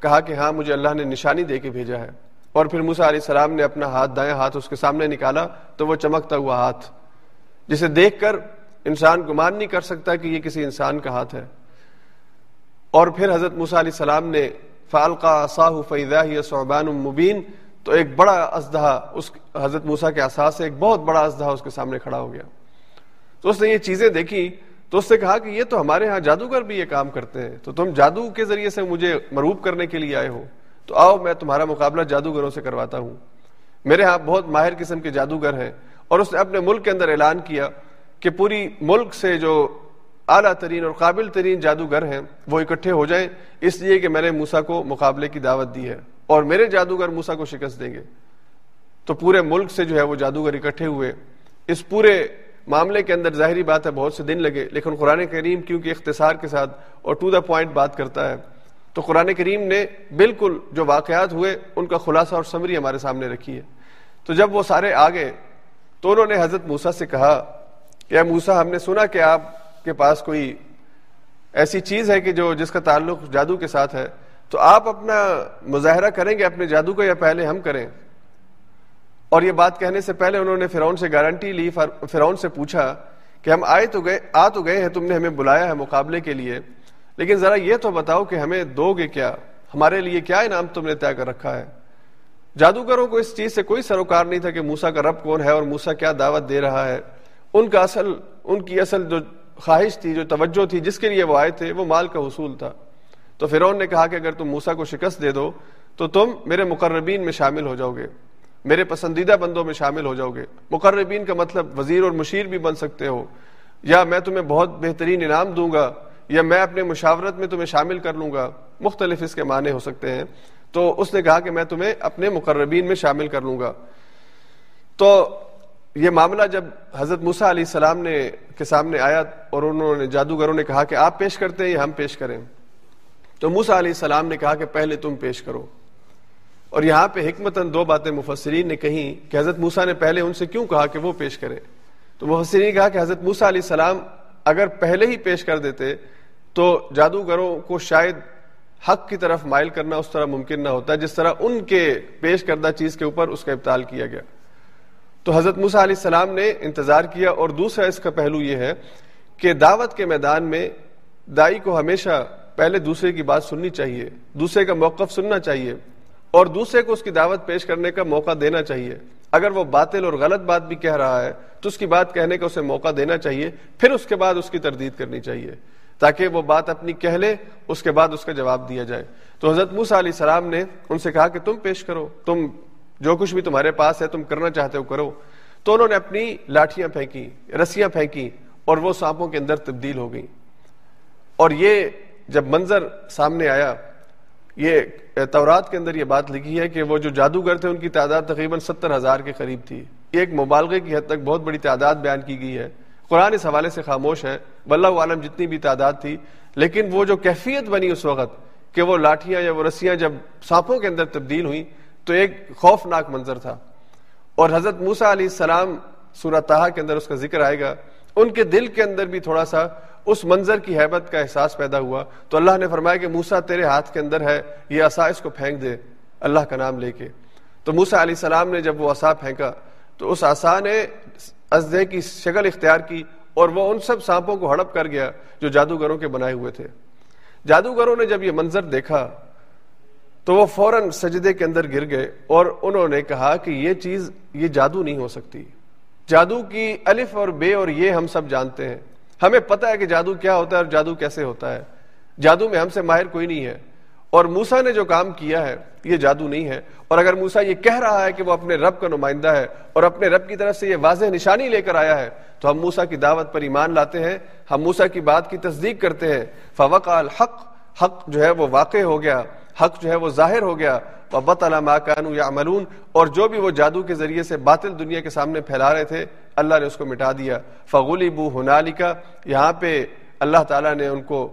کہا کہ ہاں مجھے اللہ نے نشانی دے کے بھیجا ہے۔ اور پھر موسا علیہ السلام نے اپنا ہاتھ، دائیں ہاتھ اس کے سامنے نکالا تو وہ چمکتا ہوا ہاتھ، جسے دیکھ کر انسان گمان نہیں کر سکتا کہ یہ کسی انسان کا ہاتھ ہے۔ اور پھر حضرت موسا علیہ السلام نے فالقا صاح فیضا صعبان المبین تو ایک بڑا ازدہا اس حضرت موسا کے احساس سے ایک بہت بڑا ازدہا اس کے سامنے کھڑا ہو گیا۔ تو اس نے یہ چیزیں دیکھی تو اس نے کہا کہ یہ تو ہمارے ہاں جادوگر بھی یہ کام کرتے ہیں۔ تو تم جادو کے ذریعے سے مجھے مروب کرنے کے لیے آئے ہو۔ تو آؤ میں تمہارا مقابلہ جادوگروں سے کرواتا ہوں۔ میرے ہاں بہت ماہر قسم کے جادوگر ہیں۔ اور اس نے اپنے ملک کے اندر اعلان کیا کہ پوری ملک سے جو اعلیٰ ترین اور قابل ترین جادوگر ہیں، وہ اکٹھے ہو جائیں۔ اس لیے کہ میں نے موسا کو مقابلے کی دعوت دی ہے۔ اور میرے جادوگر موسا کو شکست دیں گے۔ تو پورے ملک سے جو ہے وہ جادوگر اکٹھے ہوئے۔ اس پورے معاملے کے اندر ظاہری بات ہے، بہت سے دن لگے، لیکن قرآن کریم کیونکہ اختصار کے ساتھ اور ٹو دا پوائنٹ بات کرتا ہے، تو قرآن کریم نے بالکل جو واقعات ہوئے، ان کا خلاصہ اور سمری ہمارے سامنے رکھی ہے۔ تو جب وہ سارے آگے تو انہوں نے حضرت موسا سے کہا کہ موسا ہم نے سنا کہ آپ کے پاس کوئی ایسی چیز ہے کہ جو، جس کا تعلق جادو کے ساتھ ہے، تو آپ اپنا مظاہرہ کریں گے اپنے جادو کو یا پہلے ہم کریں؟ اور یہ بات کہنے سے پہلے انہوں نے فرعون سے گارنٹی لی فرعون سے پوچھا کہ ہم آئے تو گئے، آ تو گئے ہیں، تم نے ہمیں بلایا ہے مقابلے کے لیے۔ لیکن ذرا یہ تو بتاؤ کہ ہمیں دو گے کیا، ہمارے لیے کیا انعام تم نے طے کر رکھا ہے؟ جادوگروں کو اس چیز سے کوئی سروکار نہیں تھا کہ موسا کا رب کون ہے اور موسا کیا دعوت دے رہا ہے۔ ان کا اصل، ان کی اصل جو خواہش تھی، جو توجہ تھی، جس کے لیے وہ آئے تھے، وہ مال کا حصول تھا۔ تو فرعون نے کہا کہ اگر تم موسا کو شکست دے دو، تو تم میرے مقربین میں شامل ہو جاؤ گے۔ میرے پسندیدہ بندوں میں شامل ہو جاؤ گے۔ مقربین کا مطلب وزیر اور مشیر بھی بن سکتے ہو۔ یا میں تمہیں بہت بہترین انعام دوں گا، یا میں اپنے مشاورت میں تمہیں شامل کر لوں گا۔ مختلف اس کے معنی ہو سکتے ہیں۔ تو اس نے کہا کہ میں تمہیں اپنے مقربین میں شامل کر لوں گا۔ تو یہ معاملہ جب حضرت موسا علیہ السلام نے کے سامنے آیا اور انہوں نے جادوگروں نے کہا کہ آپ پیش کرتے ہیں یا ہم پیش کریں۔ تو موسا علیہ السلام نے کہا کہ پہلے تم پیش کرو۔ اور یہاں پہ حکمت دو باتیں مفسرین نے کہیں کہ حضرت موسا نے پہلے ان سے کیوں کہا کہ وہ پیش کرے؟ تو مفسرین نے کہا کہ حضرت موسا علیہ السلام اگر پہلے ہی پیش کر دیتے تو جادوگروں کو شاید حق کی طرف مائل کرنا اس طرح ممکن نہ ہوتا، جس طرح ان کے پیش کردہ چیز کے اوپر اس کا ابتال کیا گیا۔ تو حضرت موسا علیہ السلام نے انتظار کیا اور دوسرا اس کا پہلو یہ ہے کہ دعوت کے میدان میں دائی کو ہمیشہ پہلے دوسرے کی بات سننی چاہیے، دوسرے کا موقف سننا چاہیے۔ اور دوسرے کو اس کی دعوت پیش کرنے کا موقع دینا چاہیے۔ اگر وہ باطل اور غلط بات بھی کہہ رہا ہے، تو اس کی بات کہنے کا اسے موقع دینا چاہیے، پھر اس کے بعد اس کی تردید کرنی چاہیے۔ تاکہ وہ بات اپنی کہہ لے، اس کے بعد اس کا جواب دیا جائے۔ تو حضرت موسا علیہ السلام نے ان سے کہا کہ تم پیش کرو، تم جو کچھ بھی تمہارے پاس ہے، تم کرنا چاہتے ہو کرو۔ تو انہوں نے اپنی لاٹیاں پھینکی رسیاں پھینکی اور وہ سانپوں کے اندر تبدیل ہو گئی اور یہ جب منظر سامنے آیا، یہ تورات کے اندر یہ بات لکھی ہے کہ وہ جو جادوگر تھے ان کی تعداد تقریباً ستر ہزار کے قریب تھی۔ ایک مبالغے کی حد تک بہت بڑی تعداد بیان کی گئی ہے۔ قرآن اس حوالے سے خاموش ہے، واللہ عالم جتنی بھی تعداد تھی، لیکن وہ جو کیفیت بنی اس وقت کہ وہ لاٹیاں یا وہ رسیاں جب سانپوں کے اندر تبدیل ہوئی تو ایک خوفناک منظر تھا۔ اور حضرت موسا علیہ السلام سورہ تہا کے اندر اس کا ذکر آئے گا۔ ان کے دل کے اندر بھی تھوڑا سا اس منظر کی حیبت کا احساس پیدا ہوا تو اللہ نے فرمایا کہ موسا تیرے ہاتھ کے اندر ہے، یہ اصا اس کو پھینک دے، اللہ کا نام لے کے۔ تو موسا علیہ السلام نے جب وہ اصا پھینکا تو اس آسا نے ازدے کی شکل اختیار کی اور وہ ان سب سانپوں کو ہڑپ کر گیا جو جادوگروں کے بنائے ہوئے تھے۔ جادوگروں نے جب یہ منظر دیکھا تو وہ فوراً سجدے کے اندر گر گئے اور انہوں نے کہا کہ یہ چیز، یہ جادو نہیں ہو سکتی۔ جادو کی الف اور بے اور یہ ہم سب جانتے ہیں۔ ہمیں پتہ ہے کہ جادو کیا ہوتا ہے اور جادو کیسے ہوتا ہے۔ جادو میں ہم سے ماہر کوئی نہیں ہے۔ اور موسا نے جو کام کیا ہے، یہ جادو نہیں ہے۔ اور اگر موسا یہ کہہ رہا ہے کہ وہ اپنے رب کا نمائندہ ہے اور اپنے رب کی طرف سے یہ واضح نشانی لے کر آیا ہے، تو ہم موسا کی دعوت پر ایمان لاتے ہیں۔ ہم موسا کی بات کی تصدیق کرتے ہیں۔ فوق الحق، حق جو ہے وہ واقع ہو گیا۔ حق جو ہے وہ ظاہر ہو گیا۔ بت علامہ کانو یا املون اور جو بھی وہ جادو کے ذریعے سے باطل دنیا کے سامنے پھیلا رہے تھے، اللہ نے اس کو مٹا دیا۔ فغولی بو ہنالکا یہاں پہ اللہ تعالیٰ نے ان کو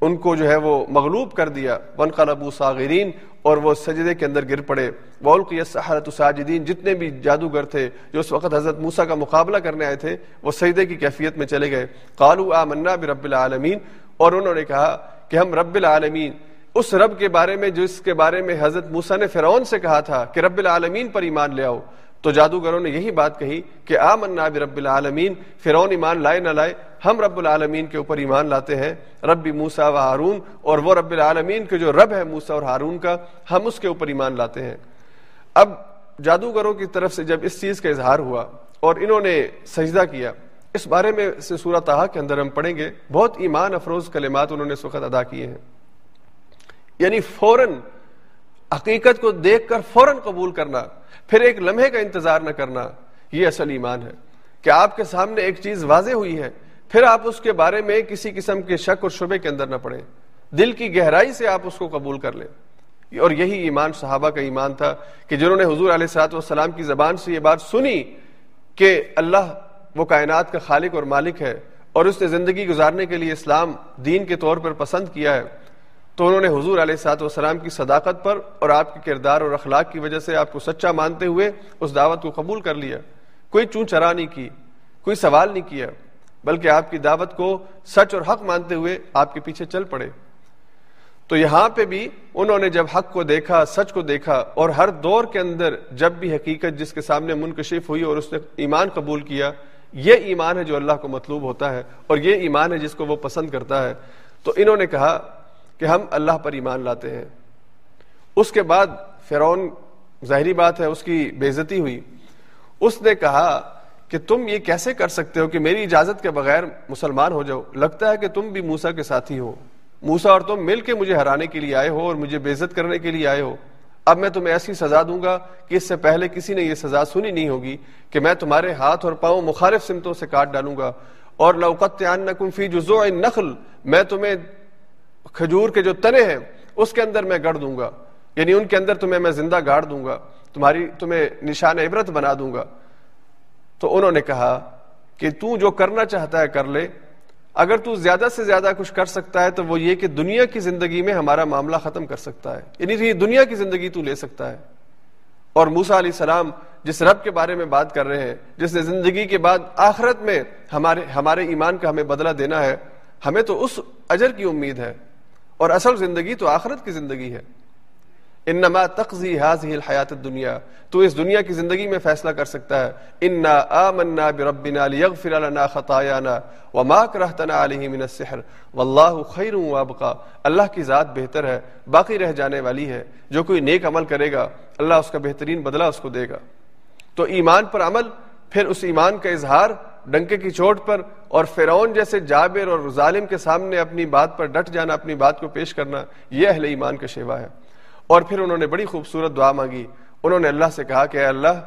ان کو جو ہے وہ مغلوب کر دیا۔ ون قلبو ساغرین اور وہ سجدے کے اندر گر پڑے۔ والقی سحرت ساجدین جتنے بھی جادوگر تھے، جو اس وقت حضرت موسا کا مقابلہ کرنے آئے تھے، وہ سجدے کی کیفیت میں چلے گئے۔ قالو آمنا برب العالمین، اور انہوں نے کہا کہ ہم رب العالمین اس رب کے بارے میں جس کے بارے میں حضرت موسا نے فرعون سے کہا تھا کہ رب العالمین پر ایمان لے آؤ، تو جادوگروں نے یہی بات کہی کہ آ منا رب العالمین، فرعون ایمان لائے نہ لائے، ہم رب العالمین کے اوپر ایمان لاتے ہیں رب موسا و ہارون، اور وہ رب العالمین کے جو رب ہے موسا اور ہارون کا، ہم اس کے اوپر ایمان لاتے ہیں۔ اب جادوگروں کی طرف سے جب اس چیز کا اظہار ہوا اور انہوں نے سجدہ کیا، اس بارے میں سے کے اندر ہم پڑھیں گے، بہت ایمان افروز کلمات انہوں نے اس وقت ادا کیے ہیں۔ یعنی فوراً حقیقت کو دیکھ کر فوراً قبول کرنا، پھر ایک لمحے کا انتظار نہ کرنا، یہ اصل ایمان ہے کہ آپ کے سامنے ایک چیز واضح ہوئی ہے، پھر آپ اس کے بارے میں کسی قسم کے شک اور شبے کے اندر نہ پڑیں۔ دل کی گہرائی سے آپ اس کو قبول کر لیں۔ اور یہی ایمان صحابہ کا ایمان تھا کہ جنہوں نے حضور علیہ سلاط والسلام کی زبان سے یہ بات سنی کہ اللہ وہ کائنات کا خالق اور مالک ہے اور اس نے زندگی گزارنے کے لیے اسلام دین کے طور پر پسند کیا ہے۔ تو انہوں نے حضور علیہ سات وسلام کی صداقت پر اور آپ کے کردار اور اخلاق کی وجہ سے آپ کو سچا مانتے ہوئے اس دعوت کو قبول کر لیا۔ کوئی چون چرا نہیں کی، کوئی سوال نہیں کیا، بلکہ آپ کی دعوت کو سچ اور حق مانتے ہوئے آپ کے پیچھے چل پڑے۔ تو یہاں پہ بھی انہوں نے جب حق کو دیکھا، سچ کو دیکھا اور ہر دور کے اندر جب بھی حقیقت جس کے سامنے منکشف ہوئی اور اس نے ایمان قبول کیا، یہ ایمان ہے جو اللہ کو مطلوب ہوتا ہے اور یہ ایمان ہے جس کو وہ پسند کرتا ہے۔ تو انہوں نے کہا کہ ہم اللہ پر ایمان لاتے ہیں۔ اس کے بعد فرعون، ظاہری بات ہے، اس کی بےزتی ہوئی۔ اس نے کہا کہ تم یہ کیسے کر سکتے ہو کہ میری اجازت کے بغیر مسلمان ہو جاؤ؟ لگتا ہے کہ تم بھی موسا کے ساتھی ہو۔ موسا اور تم مل کے مجھے ہرانے کے لیے آئے ہو اور مجھے بےزت کرنے کے لیے آئے ہو۔ اب میں تمہیں ایسی سزا دوں گا کہ اس سے پہلے کسی نے یہ سزا سنی نہیں ہوگی کہ میں تمہارے ہاتھ اور پاؤں مخالف سمتوں سے کاٹ ڈالوں گا۔ اور لوقت فی جزو نخل میں تمہیں کھجور کے جو تنے ہیں، اس کے اندر میں گڑ دوں گا۔ یعنی ان کے اندر تمہیں میں زندہ گاڑ دوں گا، تمہاری، تمہیں نشان عبرت بنا دوں گا۔ تو انہوں نے کہا کہ تو جو کرنا چاہتا ہے کر لے۔ اگر تو زیادہ سے زیادہ کچھ کر سکتا ہے، تو وہ یہ کہ دنیا کی زندگی میں ہمارا معاملہ ختم کر سکتا ہے۔ یعنی دنیا کی زندگی تو لے سکتا ہے۔ اور موسا علیہ السلام جس رب کے بارے میں بات کر رہے ہیں، جس نے زندگی کے بعد آخرت میں ہمارے ہمارے ایمان کا ہمیں بدلہ دینا ہے، ہمیں تو اس اجر کی امید ہے۔ اور اصل زندگی تو آخرت کی زندگی ہے۔ انما تقضی هذه الحیات الدنیا۔ تو اس دنیا کی زندگی میں فیصلہ کر سکتا ہے۔ انا آمنا بربنا لیغفر لنا خطايانا وما كرهتنا عليه من السحر۔ والله خير وابقى اللہ کی ذات بہتر ہے، باقی رہ جانے والی ہے۔ جو کوئی نیک عمل کرے گا، اللہ اس کا بہترین بدلہ اس کو دے گا۔ تو ایمان پر عمل، پھر اس ایمان کا اظہار ڈنکے کی چوٹ پر اور فرعون جیسے جابر اور ظالم کے سامنے اپنی بات پر ڈٹ جانا، اپنی بات کو پیش کرنا، یہ اہل ایمان کا شیوا ہے۔ اور پھر انہوں نے بڑی خوبصورت دعا مانگی۔ انہوں نے اللہ سے کہا کہ اے اللہ،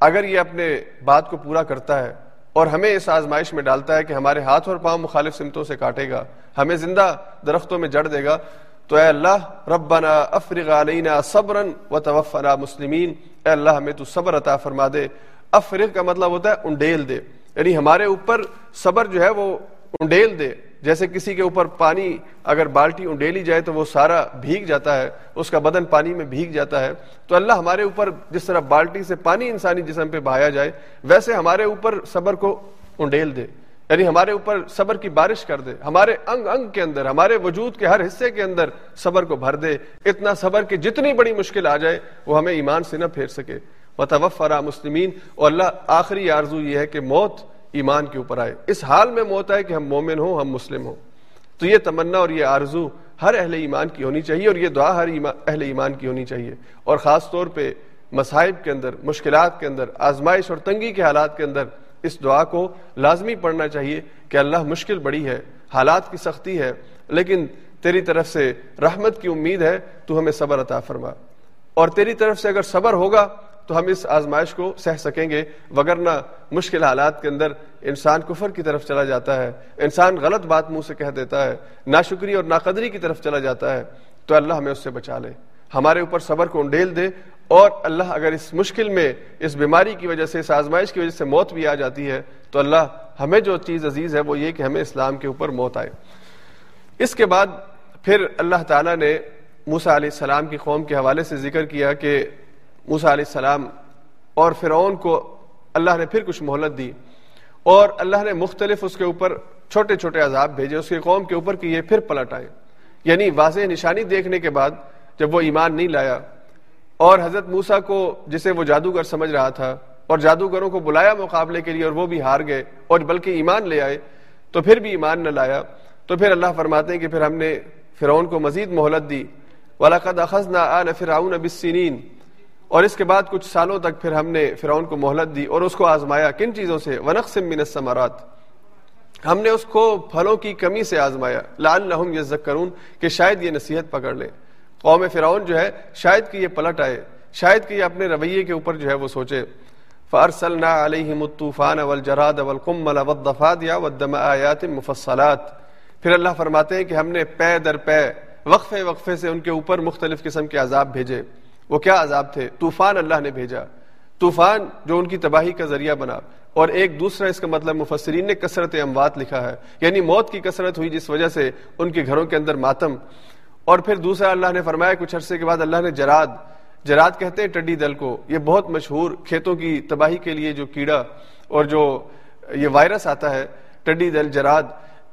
اگر یہ اپنے بات کو پورا کرتا ہے اور ہمیں اس آزمائش میں ڈالتا ہے کہ ہمارے ہاتھ اور پاؤں مخالف سمتوں سے کاٹے گا، ہمیں زندہ درختوں میں جڑ دے گا، تو اے اللہ، ربنا افرغ علینا صبرا وتوفنا مسلمین۔ اے اللہ، ہمیں تو صبر عطا فرما دے۔ افرغ کا مطلب ہوتا ہے انڈیل دے۔ یعنی ہمارے اوپر صبر جو ہے وہ انڈیل دے۔ جیسے کسی کے اوپر پانی اگر بالٹی انڈیلی جائے تو وہ سارا بھیگ جاتا ہے، اس کا بدن پانی میں بھیگ جاتا ہے۔ تو اللہ ہمارے اوپر جس طرح بالٹی سے پانی انسانی جسم پہ بہایا جائے، ویسے ہمارے اوپر صبر کو انڈیل دے۔ یعنی ہمارے اوپر صبر کی بارش کر دے۔ ہمارے انگ انگ کے اندر، ہمارے وجود کے ہر حصے کے اندر صبر کو بھر دے۔ اتنا صبر کہ جتنی بڑی مشکل آ جائے، وہ ہمیں ایمان سے نہ پھیر سکے۔ وتوفرا مسلمین۔ اور اللہ آخری آرزو یہ ہے کہ موت ایمان کے اوپر آئے۔ اس حال میں موت آئے کہ ہم مومن ہوں، ہم مسلم ہوں۔ تو یہ تمنا اور یہ آرزو ہر اہل ایمان کی ہونی چاہیے اور یہ دعا ہر اہل ایمان کی ہونی چاہیے۔ اور خاص طور پہ مصائب کے اندر، مشکلات کے اندر، آزمائش اور تنگی کے حالات کے اندر اس دعا کو لازمی پڑھنا چاہیے کہ اللہ مشکل بڑی ہے، حالات کی سختی ہے، لیکن تیری طرف سے رحمت کی امید ہے، تو ہمیں صبر عطا فرما۔ اور تیری طرف سے اگر صبر ہوگا تو ہم اس آزمائش کو سہ سکیں گے، وگرنہ مشکل حالات کے اندر انسان کفر کی طرف چلا جاتا ہے، انسان غلط بات منہ سے کہہ دیتا ہے، ناشکری اور ناقدری کی طرف چلا جاتا ہے، تو اللہ ہمیں اس سے بچا لے۔ ہمارے اوپر صبر کو انڈیل دے اور اللہ اگر اس مشکل میں، اس بیماری کی وجہ سے، اس آزمائش کی وجہ سے موت بھی آ جاتی ہے، تو اللہ ہمیں جو چیز عزیز ہے وہ یہ کہ ہمیں اسلام کے اوپر موت آئے۔ اس کے بعد پھر اللہ تعالیٰ نے موسا علیہ السلام کی قوم کے حوالے سے ذکر کیا کہ موسا علیہ السلام اور فرعون کو اللہ نے پھر کچھ مہلت دی اور اللہ نے مختلف اس کے اوپر چھوٹے چھوٹے عذاب بھیجے، اس کی قوم کے اوپر کہ یہ پھر پلٹ آئے۔ یعنی واضح نشانی دیکھنے کے بعد جب وہ ایمان نہیں لایا اور حضرت موسا کو جسے وہ جادوگر سمجھ رہا تھا اور جادوگروں کو بلایا مقابلے کے لیے اور وہ بھی ہار گئے اور بلکہ ایمان لے آئے، تو پھر بھی ایمان نہ لایا۔ تو پھر اللہ فرماتے ہیں کہ پھر ہم نے فرعون کو مزید مہلت دی۔ ولاقد اخذنا آل فرعون بالسنین اور اس کے بعد کچھ سالوں تک پھر ہم نے فرعون کو مہلت دی اور اس کو آزمایا کن چیزوں سے؟ ونقسم من الثمرات ہم نے اس کو پھلوں کی کمی سے آزمایا۔ لعلہم یذکرون کہ شاید یہ نصیحت پکڑ لے قوم فرعون جو ہے، شاید کہ یہ پلٹ آئے۔ شاید کہ یہ اپنے رویے کے اوپر جو ہے وہ سوچے۔ فارسلنا علیہم الطوفان والجراد والقمل والضفادع والدم آیات مفصلات۔ پھر اللہ فرماتے ہیں کہ ہم نے پے در پے، وقفے وقفے سے ان کے اوپر مختلف قسم کے عذاب بھیجے۔ وہ کیا عذاب تھے؟ طوفان اللہ نے بھیجا۔ طوفان جو ان کی تباہی کا ذریعہ بنا۔ اور ایک دوسرا اس کا مطلب مفسرین نے کثرت اموات لکھا ہے۔ یعنی موت کی کثرت ہوئی جس وجہ سے ان کے گھروں کے اندر ماتم۔ اور پھر دوسرا اللہ نے فرمایا، کچھ عرصے کے بعد اللہ نے جراد۔ جراد کہتے ہیں ٹڈی دل کو۔ یہ بہت مشہور کھیتوں کی تباہی کے لیے جو کیڑا اور جو یہ وائرس آتا ہے، ٹڈی دل، جراد،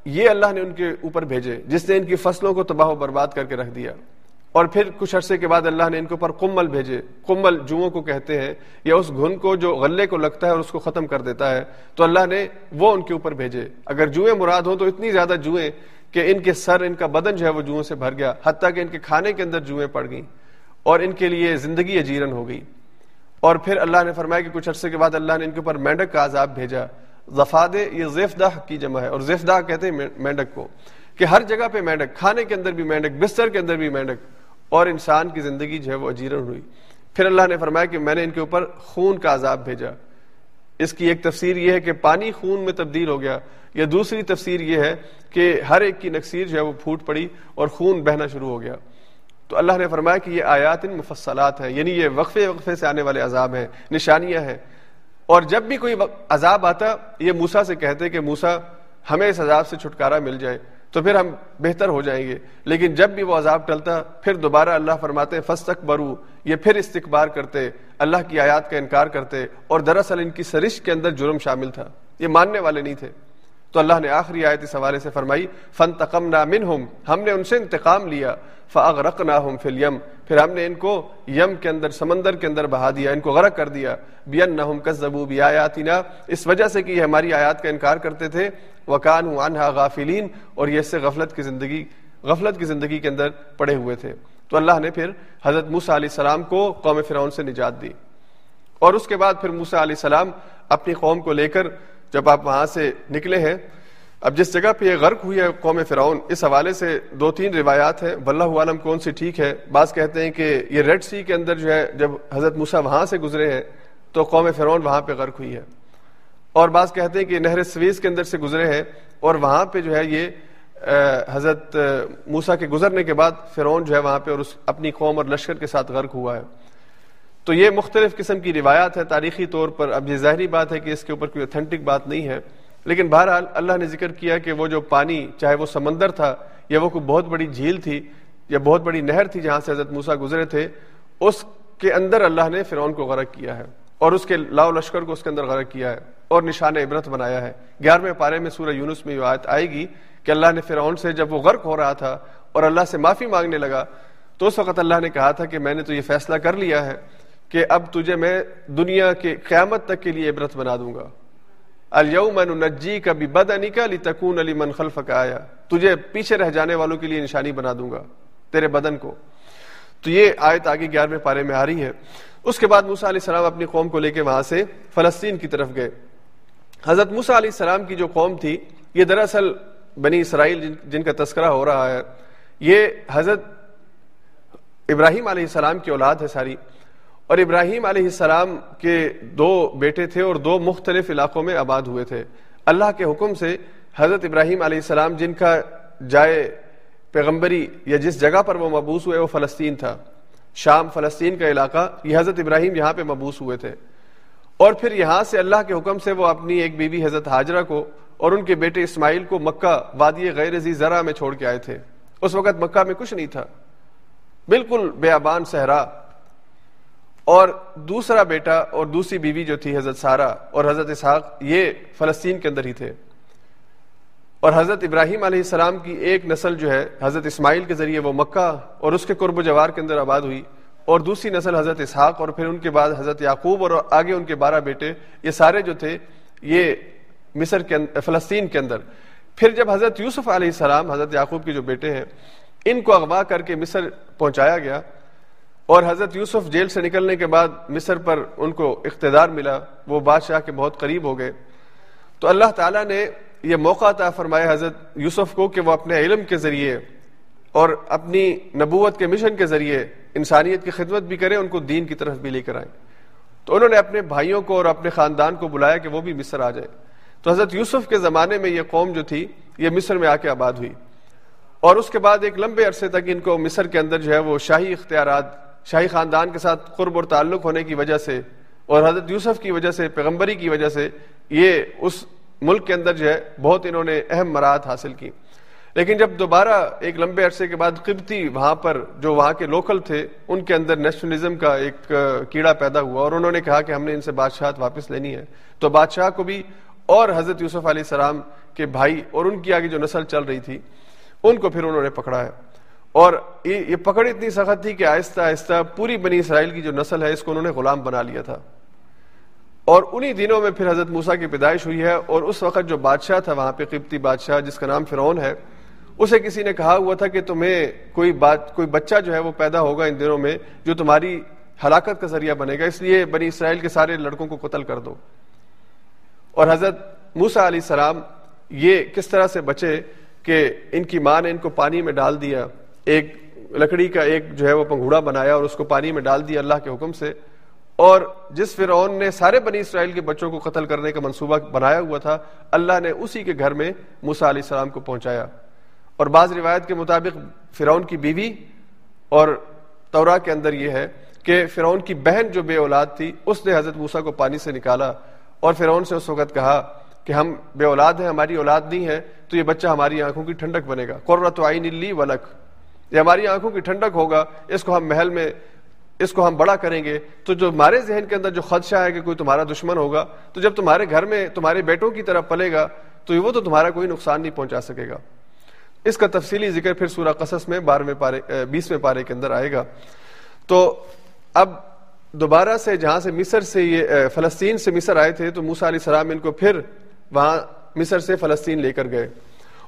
یہ اللہ نے ان کے اوپر بھیجے، جس نے ان کی فصلوں کو تباہ و برباد کر کے رکھ دیا۔ اور پھر کچھ عرصے کے بعد اللہ نے ان کے اوپر کمل بھیجے۔ کمل جوؤں کو کہتے ہیں یا اس گھن کو جو غلے کو لگتا ہے اور اس کو ختم کر دیتا ہے۔ تو اللہ نے وہ ان کے اوپر بھیجے۔ اگر جوئیں مراد ہوں تو اتنی زیادہ جوئیں کہ ان کے سر، ان کا بدن جو ہے وہ جوؤں سے بھر گیا، حتیٰ کہ ان کے کھانے کے اندر جوئیں پڑ گئیں اور ان کے لیے زندگی اجیرن ہو گئی۔ اور پھر اللہ نے فرمایا کہ کچھ عرصے کے بعد اللہ نے ان کے اوپر مینڈک کا عذاب بھیجا۔ زفاد یہ زیفدہ کی جمع ہے اور زیفدہ کہتے ہیں مینڈک کو کہ ہر جگہ پہ مینڈک، کھانے کے اندر بھی مینڈک، بستر کے اندر بھی مینڈک۔ اور انسان کی زندگی جو ہے وہ اجیرن ہوئی۔ پھر اللہ نے فرمایا کہ میں نے ان کے اوپر خون کا عذاب بھیجا۔ اس کی ایک تفسیر یہ ہے کہ پانی خون میں تبدیل ہو گیا۔ یا دوسری تفسیر یہ ہے کہ ہر ایک کی نقصیر جو ہے وہ پھوٹ پڑی اور خون بہنا شروع ہو گیا۔ تو اللہ نے فرمایا کہ یہ آیات ان مفصلات ہیں یعنی یہ وقفے وقفے سے آنے والے عذاب ہیں، نشانیاں ہیں۔ اور جب بھی کوئی عذاب آتا، یہ موسا سے کہتے کہ موسا ہمیں اس عذاب سے چھٹکارا مل جائے۔ تو پھر ہم بہتر ہو جائیں گے۔ لیکن جب بھی وہ عذاب ٹلتا، پھر دوبارہ اللہ فرماتے فستک برو یہ پھر استقبار کرتے، اللہ کی آیات کا انکار کرتے، اور دراصل ان کی سرش کے اندر جرم شامل تھا۔ یہ ماننے والے نہیں تھے۔ تو اللہ نے آخری آیت اس حوالے سے فرمائی فن تقم نامن ہم نے ان سے انتقام لیا فاغ رق نہ یم پھر ہم نے ان کو یم کے اندر، سمندر کے اندر بہا دیا، ان کو غرق کر دیا بین نہ کزبو بھی آیاتنا اس وجہ سے کہ یہ ہماری آیات کا انکار کرتے تھے وکان عنہا غافلین اور یہ اس سے غفلت کی زندگی، غفلت کی زندگی کے اندر پڑے ہوئے تھے۔ تو اللہ نے پھر حضرت موسا علیہ السلام کو قوم فرعون سے نجات دی۔ اور اس کے بعد پھر موسا علیہ السلام اپنی قوم کو لے کر جب آپ وہاں سے نکلے ہیں، اب جس جگہ پہ یہ غرق ہوئی ہے قوم فرعون، اس حوالے سے دو تین روایات ہیں۔ واللہ عالم کون سی ٹھیک ہے؟ بعض کہتے ہیں کہ یہ ریڈ سی کے اندر جو ہے، جب حضرت موسا وہاں سے گزرے ہیں، تو قوم فرعون وہاں پہ غرق ہوئی ہے۔ اور بعض کہتے ہیں کہ نہر سویز کے اندر سے گزرے ہیں اور وہاں پہ جو ہے یہ حضرت موسا کے گزرنے کے بعد فرعون جو ہے وہاں پہ اور اس اپنی قوم اور لشکر کے ساتھ غرق ہوا ہے۔ تو یہ مختلف قسم کی روایات ہے تاریخی طور پر اب یہ ظاہری بات ہے کہ اس کے اوپر کوئی اتھینٹک بات نہیں ہے۔ لیکن بہرحال اللہ نے ذکر کیا کہ وہ جو پانی، چاہے وہ سمندر تھا یا وہ کوئی بہت بڑی جھیل تھی یا بہت بڑی نہر تھی جہاں سے حضرت موسا گزرے تھے، اس کے اندر اللہ نے فرعون کو غرق کیا ہے۔ اور اس کے لاؤ لشکر کو اس کے اندر غرق کیا ہے۔ اور نشان عبرت بنایا ہے۔ گیارہویں پارے میں سورہ یونس میں یہ آیت آئے گی کہ اللہ نے فرعون سے جب وہ غرق ہو رہا تھا اور اللہ سے معافی مانگنے لگا، تو اس وقت اللہ نے کہا تھا کہ میں نے تو یہ فیصلہ کر لیا ہے۔ کہ اب تجھے میں دنیا کے قیامت تک کے لیے عبرت بنا دوں گا۔ اليوم نجی کا بد انی کا تکون علی من خلف کا آیا۔ تجھے پیچھے رہ جانے والوں کے لیے نشانی بنا دوں گا تیرے بدن کو۔ تو یہ آیت آگے گیارہویں پارے میں آ رہی ہے۔ اس کے بعد موسا علیہ السلام اپنی قوم کو لے کے وہاں سے فلسطین کی طرف گئے۔ حضرت موسا علیہ السلام کی جو قوم تھی یہ دراصل بنی اسرائیل جن, جن کا تذکرہ ہو رہا ہے یہ حضرت ابراہیم علیہ السلام کی اولاد ہے ساری۔ اور ابراہیم علیہ السلام کے دو بیٹے تھے اور دو مختلف علاقوں میں آباد ہوئے تھے۔ اللہ کے حکم سے حضرت ابراہیم علیہ السلام جن کا جائے پیغمبری یا جس جگہ پر وہ مبوس ہوئے وہ فلسطین تھا۔ شام فلسطین کا علاقہ، یہ حضرت ابراہیم یہاں پہ مبوس ہوئے تھے۔ اور پھر یہاں سے اللہ کے حکم سے وہ اپنی ایک بیوی بی حضرت حاجرہ کو اور ان کے بیٹے اسماعیل کو مکہ وادی غیر ذرا میں چھوڑ کے آئے تھے۔ اس وقت مکہ میں کچھ نہیں تھا۔ بالکل بیابان صحرا۔ اور دوسرا بیٹا اور دوسری بیوی جو تھی حضرت سارا اور حضرت اسحاق، یہ فلسطین کے اندر ہی تھے۔ اور حضرت ابراہیم علیہ السلام کی ایک نسل جو ہے، حضرت اسماعیل کے ذریعے وہ مکہ اور اس کے قرب و جوار کے اندر آباد ہوئی۔ اور دوسری نسل حضرت اسحاق اور پھر ان کے بعد حضرت یعقوب اور آگے ان کے بارہ بیٹے، یہ سارے جو تھے، یہ مصر کے اندر فلسطین کے اندر۔ پھر جب حضرت یوسف علیہ السلام، حضرت یعقوب کے جو بیٹے ہیں، ان کو اغوا کر کے مصر پہنچایا گیا اور حضرت یوسف جیل سے نکلنے کے بعد مصر پر ان کو اقتدار ملا، وہ بادشاہ کے بہت قریب ہو گئے۔ تو اللہ تعالیٰ نے یہ موقع عطا فرمایا حضرت یوسف کو کہ وہ اپنے علم کے ذریعے اور اپنی نبوت کے مشن کے ذریعے انسانیت کی خدمت بھی کریں ان کو دین کی طرف بھی لے کر آئیں تو انہوں نے اپنے بھائیوں کو اور اپنے خاندان کو بلایا کہ وہ بھی مصر آ جائے۔ تو حضرت یوسف کے زمانے میں یہ قوم جو تھی، یہ مصر میں آ کے آباد ہوئی۔ اور اس کے بعد ایک لمبے عرصے تک ان کو مصر کے اندر جو ہے وہ شاہی اختیارات شاہی خاندان کے ساتھ قرب اور تعلق ہونے کی وجہ سے اور حضرت یوسف کی وجہ سے، پیغمبری کی وجہ سے یہ اس ملک کے اندر جو ہے بہت انہوں نے اہم مراحت حاصل کی۔ لیکن جب دوبارہ ایک لمبے عرصے کے بعد قبطی وہاں پر جو وہاں کے لوکل تھے، ان کے اندر نیشنلزم کا ایک کیڑا پیدا ہوا اور انہوں نے کہا کہ ہم نے ان سے بادشاہت واپس لینی ہے۔ تو بادشاہ کو بھی اور حضرت یوسف علیہ السلام کے بھائی اور ان کی آگے جو نسل چل رہی تھی، ان کو پھر انہوں نے پکڑا ہے۔ اور یہ پکڑ اتنی سخت تھی کہ آہستہ آہستہ پوری بنی اسرائیل کی جو نسل ہے، اس کو انہوں نے غلام بنا لیا تھا۔ اور انہی دنوں میں پھر حضرت موسا کی پیدائش ہوئی ہے اور اس وقت جو بادشاہ تھا، وہاں پہ قبطی بادشاہ جس کا نام فرعون ہے، اسے کسی نے کہا ہوا تھا کہ تمہیں کوئی بات، کوئی بچہ جو ہے وہ پیدا ہوگا ان دنوں میں جو تمہاری ہلاکت کا ذریعہ بنے گا، اس لیے بنی اسرائیل کے سارے لڑکوں کو قتل کر دو۔ اور حضرت موسا علیہ السلام یہ کس طرح سے بچے کہ ان کی ماں نے ان کو پانی میں ڈال دیا ایک لکڑی کا ایک جو ہے وہ پنگھوڑا بنایا اور اس کو پانی میں ڈال دیا اللہ کے حکم سے۔ اور جس فرعون نے سارے بنی اسرائیل کے بچوں کو قتل کرنے کا منصوبہ بنایا ہوا تھا، اللہ نے اسی کے گھر میں موسا علیہ السلام کو پہنچایا۔ اور بعض روایت کے مطابق فرعون کی بیوی اور تورا کے اندر یہ ہے کہ فرعون کی بہن جو بے اولاد تھی، اس نے حضرت موسا کو پانی سے نکالا اور فرعون سے اس وقت کہا کہ ہم بے اولاد ہیں، ہماری اولاد نہیں ہے، تو یہ بچہ ہماری آنکھوں کی ٹھنڈک بنے گا۔ قرۃ آئین لی ولک یہ ہماری آنکھوں کی ٹھنڈک ہوگا، اس کو ہم محل میں، اس کو ہم بڑا کریں گے۔ تو جو ہمارے ذہن کے اندر جو خدشہ ہے کہ کوئی تمہارا دشمن ہوگا، تو جب تمہارے گھر میں تمہارے بیٹوں کی طرف پلے گا، تو وہ تو تمہارا کوئی نقصان نہیں پہنچا سکے گا۔ اس کا تفصیلی ذکر پھر سورہ قصص میں بارہویں پارے بیسویں پارے کے اندر آئے گا۔ تو اب دوبارہ سے جہاں سے مصر سے یہ فلسطین سے مصر آئے تھے، تو موسا علیہ السلام ان کو پھر وہاں مصر سے فلسطین لے کر گئے۔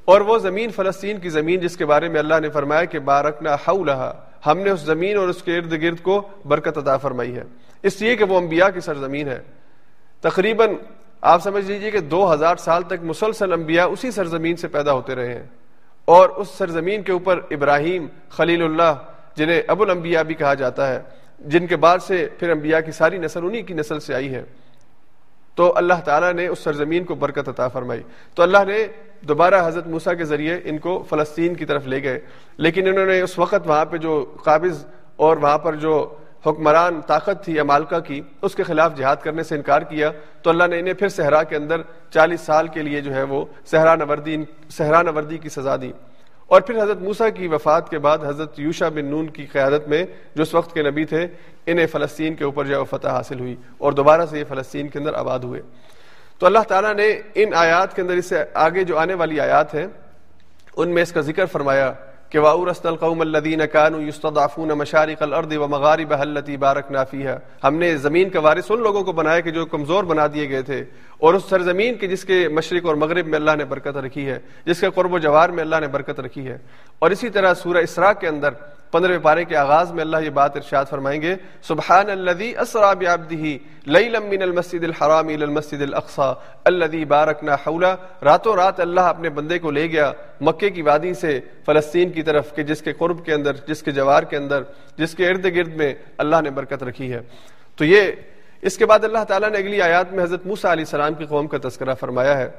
اور وہ زمین فلسطین کی زمین جس کے بارے میں اللہ نے فرمایا کہ بارکنا حولہا، ہم نے اس زمین اور اس کے ارد گرد کو برکت عطا فرمائی ہے۔ اس لیے کہ وہ انبیاء کی سرزمین ہے۔ تقریباً آپ سمجھ لیجیے کہ دو ہزار سال تک مسلسل انبیاء اسی سرزمین سے پیدا ہوتے رہے ہیں۔ اور اس سرزمین کے اوپر ابراہیم، خلیل اللہ، جنہیں ابو الانبیاء بھی کہا جاتا ہے، جن کے بعد سے پھر انبیاء کی ساری نسل انہی کی نسل سے آئی ہے۔ تو اللہ تعالیٰ نے اس سرزمین کو برکت عطا فرمائی۔ تو اللہ نے دوبارہ حضرت موسا کے ذریعے ان کو فلسطین کی طرف لے گئے۔ لیکن انہوں نے اس وقت وہاں پہ جو قابض اور وہاں پر جو حکمران طاقت تھی، امالکا کی، اس کے خلاف جہاد کرنے سے انکار کیا۔ تو اللہ نے انہیں پھر صحرا کے اندر چالیس سال کے لیے جو ہے وہ صحرا نوردی صحرا نوردی کی سزا دی۔ اور پھر حضرت موسا کی وفات کے بعد حضرت یوشا بن نون کی قیادت میں جو اس وقت کے نبی تھے، انہیں فلسطین کے اوپر جو فتح حاصل ہوئی اور دوبارہ سے یہ فلسطین کے اندر آباد ہوئے۔ تو اللہ تعالیٰ نے ان آیات کے اندر اس سے آگے جو آنے والی آیات ہیں، ان میں اس کا ذکر فرمایا کہ واورست القوم الدین کانو یستضعفون مشارق الارض ومغاربها التي باركنا ہے ہم نے زمین کا وارث ان لوگوں کو بنایا کہ جو کمزور بنا دیے گئے تھے۔ اور اس سرزمین کے جس کے مشرق اور مغرب میں اللہ نے برکت رکھی ہے، جس کے قرب و جوار میں اللہ نے برکت رکھی ہے۔ اور اسی طرح سورہ اسراء کے اندر پندرہویں پارے کے آغاز میں اللہ یہ بات ارشاد فرمائیں گے، سبحان الذي اسرا بعبده ليلا من المسجد الحرام الى المسجد الاقصى الذي باركنا حوله۔ راتوں رات اللہ اپنے بندے کو لے گیا مکے کی وادی سے، فلسطین کی طرف کہ جس کے قرب کے اندر، جس کے جوار کے اندر، جس کے ارد گرد میں اللہ نے برکت رکھی ہے۔ تو یہ، اس کے بعد اللہ تعالیٰ نے اگلی آیات میں حضرت موسیٰ علیہ السلام کی قوم کا تذکرہ فرمایا ہے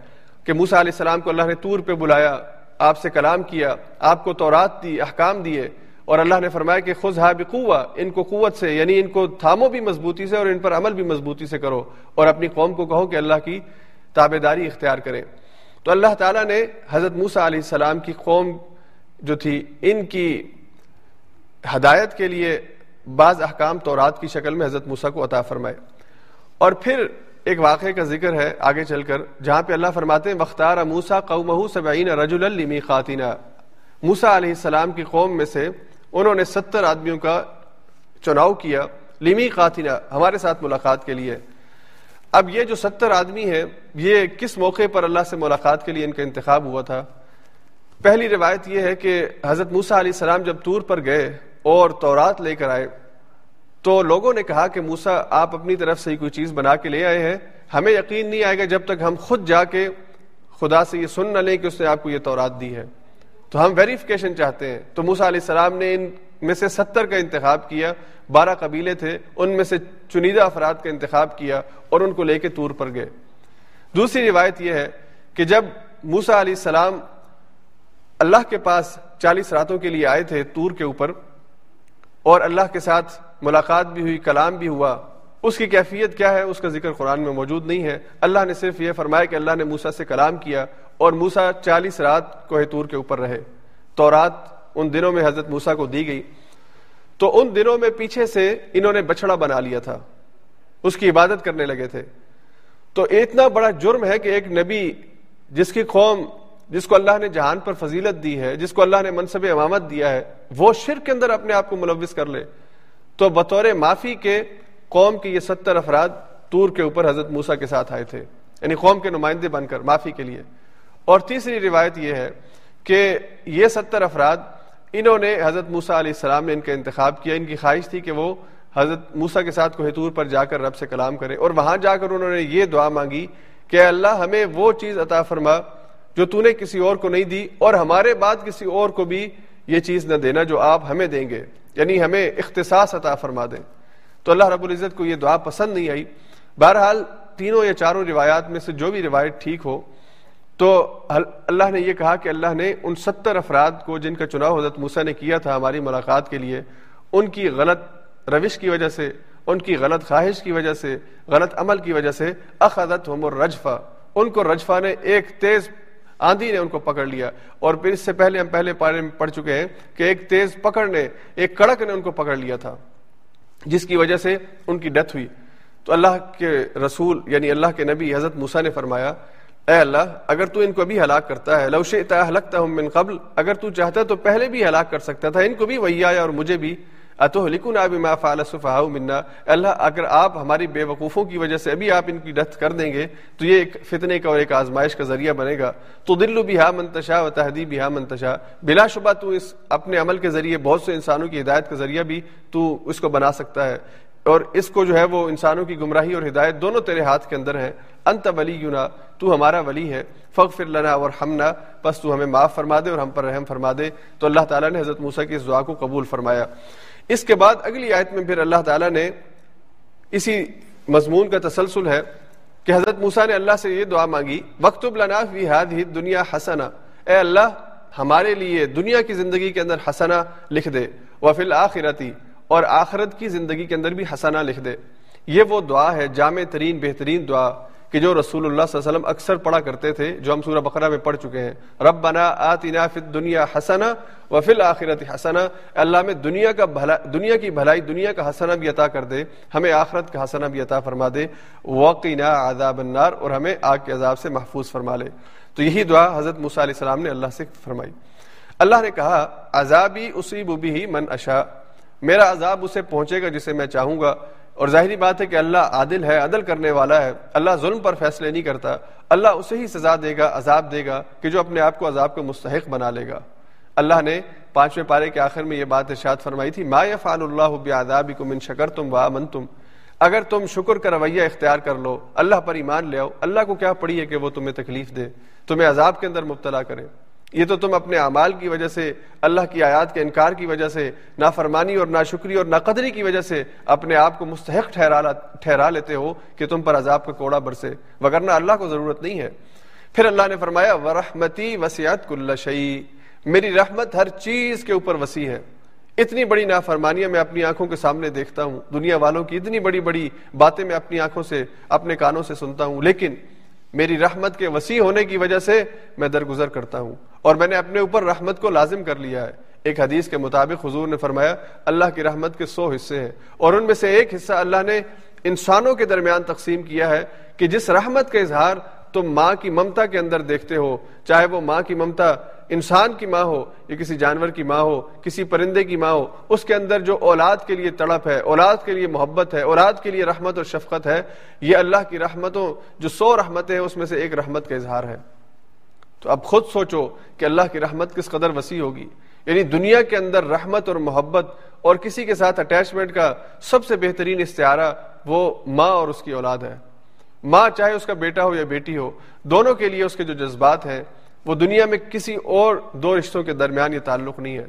کہ موسیٰ علیہ السلام کو اللہ نے طور پہ بلایا، آپ سے کلام کیا، آپ کو تورات دی، احکام دیے۔ اور اللہ نے فرمایا کہ خود ہا بقوا ان کو قوت سے یعنی ان کو تھامو بھی مضبوطی سے اور ان پر عمل بھی مضبوطی سے کرو اور اپنی قوم کو کہو کہ اللہ کی تابے داری اختیار کریں۔ تو اللہ تعالیٰ نے حضرت موسیٰ علیہ السلام کی قوم جو تھی، ان کی ہدایت کے لیے بعض احکام تورات کی شکل میں حضرت موسیٰ کو عطا فرمائے۔ اور پھر ایک واقعے کا ذکر ہے آگے چل کر، جہاں پہ اللہ فرماتے ہیں وختار موسا قومہ سبعین رجل المی خاتینہ موسا علیہ السلام کی قوم میں سے انہوں نے ستر آدمیوں کا چناؤ کیا، لیمی خاتینہ ہمارے ساتھ ملاقات کے لیے۔ اب یہ جو ستر آدمی ہیں، یہ کس موقع پر اللہ سے ملاقات کے لیے ان کا انتخاب ہوا تھا؟ پہلی روایت یہ ہے کہ حضرت موسا علیہ السلام جب طور پر گئے اور تورات لے کر آئے، تو لوگوں نے کہا کہ موسا آپ اپنی طرف سے ہی کوئی چیز بنا کے لے آئے ہیں۔ ہمیں یقین نہیں آئے گا جب تک ہم خود جا کے خدا سے یہ سن نہ لیں کہ اس نے آپ کو یہ تورات دی ہے۔ تو ہم ویریفیکیشن چاہتے ہیں۔ تو موسا علیہ السلام نے ان میں سے ستر کا انتخاب کیا، بارہ قبیلے تھے، ان میں سے چنیدہ افراد کا انتخاب کیا اور ان کو لے کے تور پر گئے۔ دوسری روایت یہ ہے کہ جب موسا علیہ السلام اللہ کے پاس چالیس راتوں کے لیے آئے تھے تور کے اوپر اور اللہ کے ساتھ ملاقات بھی ہوئی، کلام بھی ہوا، اس کی کیفیت کیا ہے؟ اس کا ذکر قرآن میں موجود نہیں ہے۔ اللہ نے صرف یہ فرمایا کہ اللہ نے موسا سے کلام کیا اور موسا چالیس رات کوہ تور کے اوپر رہے۔ تو رات ان دنوں میں حضرت موسا کو دی گئی۔ تو ان دنوں میں پیچھے سے انہوں نے بچڑا بنا لیا تھا۔ اس کی عبادت کرنے لگے تھے۔ تو اتنا بڑا جرم ہے کہ ایک نبی جس کی قوم، جس کو اللہ نے جہان پر فضیلت دی ہے، جس کو اللہ نے منصب امامت دیا ہے، وہ شرک کے اندر اپنے آپ کو ملوث کر لے۔ تو بطور معافی کے قوم کے یہ ستر افراد تور کے اوپر حضرت موسا کے ساتھ آئے تھے۔ یعنی قوم کے نمائندے بن کر معافی کے لیے۔ اور تیسری روایت یہ ہے کہ یہ ستر افراد، انہوں نے حضرت موسا علیہ السلام نے ان کا انتخاب کیا، ان کی خواہش تھی کہ وہ حضرت موسا کے ساتھ کوہتور پر جا کر رب سے کلام کرے اور وہاں جا کر انہوں نے یہ دعا مانگی کہ اللہ، ہمیں وہ چیز عطا فرما جو تو نے کسی اور کو نہیں دی اور ہمارے بعد کسی اور کو بھی یہ چیز نہ دینا جو آپ ہمیں دیں گے یعنی ہمیں اختصاص عطا فرما دیں۔ تو اللہ رب العزت کو یہ دعا پسند نہیں آئی۔ بہرحال تینوں یا چاروں روایات میں سے جو بھی روایت ٹھیک ہو تو اللہ نے یہ کہا کہ اللہ نے ان ستر افراد کو جن کا چناؤ حضرت موسیٰ نے کیا تھا ہماری ملاقات کے لیے، ان کی غلط روش کی وجہ سے، ان کی غلط خواہش کی وجہ سے، غلط عمل کی وجہ سے اخذت ہم رجفا ان کو رجفا نے ایک تیز آندھی نے ان کو پکڑ لیا۔ اور پھر اس سے پہلے ہم پہلے پارے میں پڑھ چکے ہیں کہ ایک تیز پکڑ نے ایک کڑک نے ان کو پکڑ لیا تھا، جس کی وجہ سے ان کی ڈیتھ ہوئی۔ تو اللہ کے رسول یعنی اللہ کے نبی حضرت موسا نے فرمایا اے اللہ، اگر تو ان کو بھی ہلاک کرتا ہے لوشے ہلکتا ہوں من قبل، اگر تو چاہتا تو پہلے بھی ہلاک کر سکتا تھا، ان کو بھی وہی اور مجھے بھی۔ اتو لکھن اب ما فعل منا اللہ، اگر آپ ہماری بے وقوفوں کی وجہ سے ابھی آپ ان کی ڈیتھ کر دیں گے، تو یہ ایک فتنے کا اور ایک آزمائش کا ذریعہ بنے گا۔ تو دل بہا منتشا و تحدی بہا منتشا بلا شبہ تو اس اپنے عمل کے ذریعے، بہت سے انسانوں کی ہدایت کا ذریعہ بھی تو اس کو بنا سکتا ہے۔ اور اس کو جو ہے وہ انسانوں کی گمراہی اور ہدایت دونوں تیرے ہاتھ کے اندر ہیں۔ انت ولی یونا تو ہمارا ولی ہے۔ فغفر لنا اور ہمنا بس تو ہمیں معاف فرما دے اور ہم پر رحم فرما دے۔ تو اللہ تعالیٰ نے حضرت موسیٰ کی اس دعا کو قبول فرمایا۔ اس کے بعد اگلی آیت میں پھر اللہ تعالیٰ نے اسی مضمون کا تسلسل ہے کہ حضرت موسا نے اللہ سے یہ دعا مانگی وقت دنیا حسنا اے اللہ، ہمارے لیے دنیا کی زندگی کے اندر حسنا لکھ دے۔ وہ فل آخرتی اور آخرت کی زندگی کے اندر بھی حسنا لکھ دے۔ یہ وہ دعا ہے، جامع ترین، بہترین دعا کہ جو رسول اللہ صلی اللہ علیہ وسلم اکثر پڑھا کرتے تھے، جو ہم سورہ بقرہ میں پڑھ چکے ہیں۔ رب بنا آتنا فی دنیا حسنا و فل آخرت حسنا اللہ میں دنیا کا بھلا، دنیا کی بھلائی، دنیا کا حسنا بھی عطا کر دے۔ ہمیں آخرت کا حسنا بھی عطا فرما دے۔ وقینا عذاب النار، اور ہمیں آگ کے عذاب سے محفوظ فرما لے۔ تو یہی دعا حضرت موسیٰ علیہ السلام نے اللہ سے فرمائی۔ اللہ نے کہا، عذابی اصیب بھی من اشا میرا عذاب اسے پہنچے گا جسے میں چاہوں گا۔ اور ظاہری بات ہے کہ اللہ عادل ہے، عدل کرنے والا ہے۔ اللہ ظلم پر فیصلے نہیں کرتا۔ اللہ اسے ہی سزا دے گا، عذاب دے گا کہ جو اپنے آپ کو عذاب کو مستحق بنا لے گا۔ اللہ نے پانچویں پارے کے آخر میں یہ بات ارشاد فرمائی تھی، ما یفعل اللہ بعذابکم ان شکرتم وآمنتم اگر تم شکر کا رویہ اختیار کر لو، اللہ پر ایمان لے آؤ۔ اللہ کو کیا پڑی ہے کہ وہ تمہیں تکلیف دے، تمہیں عذاب کے اندر مبتلا کرے۔ یہ تو تم اپنے اعمال کی وجہ سے، اللہ کی آیات کے انکار کی وجہ سے، نافرمانی اور ناشکری اور ناقدری کی وجہ سے اپنے آپ کو مستحق ٹھہرا ٹھہرا لیتے ہو کہ تم پر عذاب کا کوڑا برسے وگرنہ اللہ کو ضرورت نہیں ہے۔ پھر اللہ نے فرمایا ورحمتی وسیعت کل شعی میری رحمت ہر چیز کے اوپر وسیع ہے۔ اتنی بڑی نافرمانیاں میں اپنی آنکھوں کے سامنے دیکھتا ہوں۔ دنیا والوں کی اتنی بڑی بڑی باتیں میں اپنی آنکھوں سے، اپنے کانوں سے سنتا ہوں۔ لیکن میری رحمت کے وسیع ہونے کی وجہ سے میں درگزر کرتا ہوں اور میں نے اپنے اوپر رحمت کو لازم کر لیا ہے۔ ایک حدیث کے مطابق حضور نے فرمایا، اللہ کی رحمت کے سو حصے ہیں اور ان میں سے ایک حصہ اللہ نے انسانوں کے درمیان تقسیم کیا ہے کہ جس رحمت کا اظہار تم ماں کی ممتا کے اندر دیکھتے ہو، چاہے وہ ماں کی ممتا انسان کی ماں ہو یا کسی جانور کی ماں ہو، کسی پرندے کی ماں ہو، اس کے اندر جو اولاد کے لیے تڑپ ہے، اولاد کے لیے محبت ہے، اولاد کے لیے رحمت اور شفقت ہے، یہ اللہ کی رحمتوں، جو سو رحمتیں ہیں، اس میں سے ایک رحمت کا اظہار ہے۔ تو اب خود سوچو کہ اللہ کی رحمت کس قدر وسیع ہوگی۔ یعنی دنیا کے اندر رحمت اور محبت اور کسی کے ساتھ اٹیچمنٹ کا سب سے بہترین استعارہ وہ ماں اور اس کی اولاد ہے۔ ماں چاہے اس کا بیٹا ہو یا بیٹی ہو، دونوں کے لیے اس کے جو جذبات ہیں وہ دنیا میں کسی اور دو رشتوں کے درمیان یہ تعلق نہیں ہے۔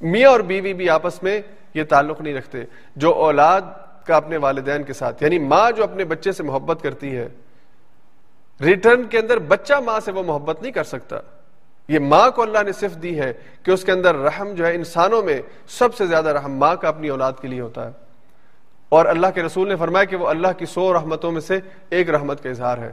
میاں اور بیوی بھی آپس میں یہ تعلق نہیں رکھتے۔ جو اولاد کا اپنے والدین کے ساتھ یعنی ماں جو اپنے بچے سے محبت کرتی ہے، ریٹرن کے اندر بچہ ماں سے وہ محبت نہیں کر سکتا۔ یہ ماں کو اللہ نے صرف دی ہے کہ اس کے اندر رحم جو ہے انسانوں میں سب سے زیادہ رحم ماں کا اپنی اولاد کے لیے ہوتا ہے۔ اور اللہ کے رسول نے فرمایا کہ وہ اللہ کی سو رحمتوں میں سے ایک رحمت کا اظہار ہے۔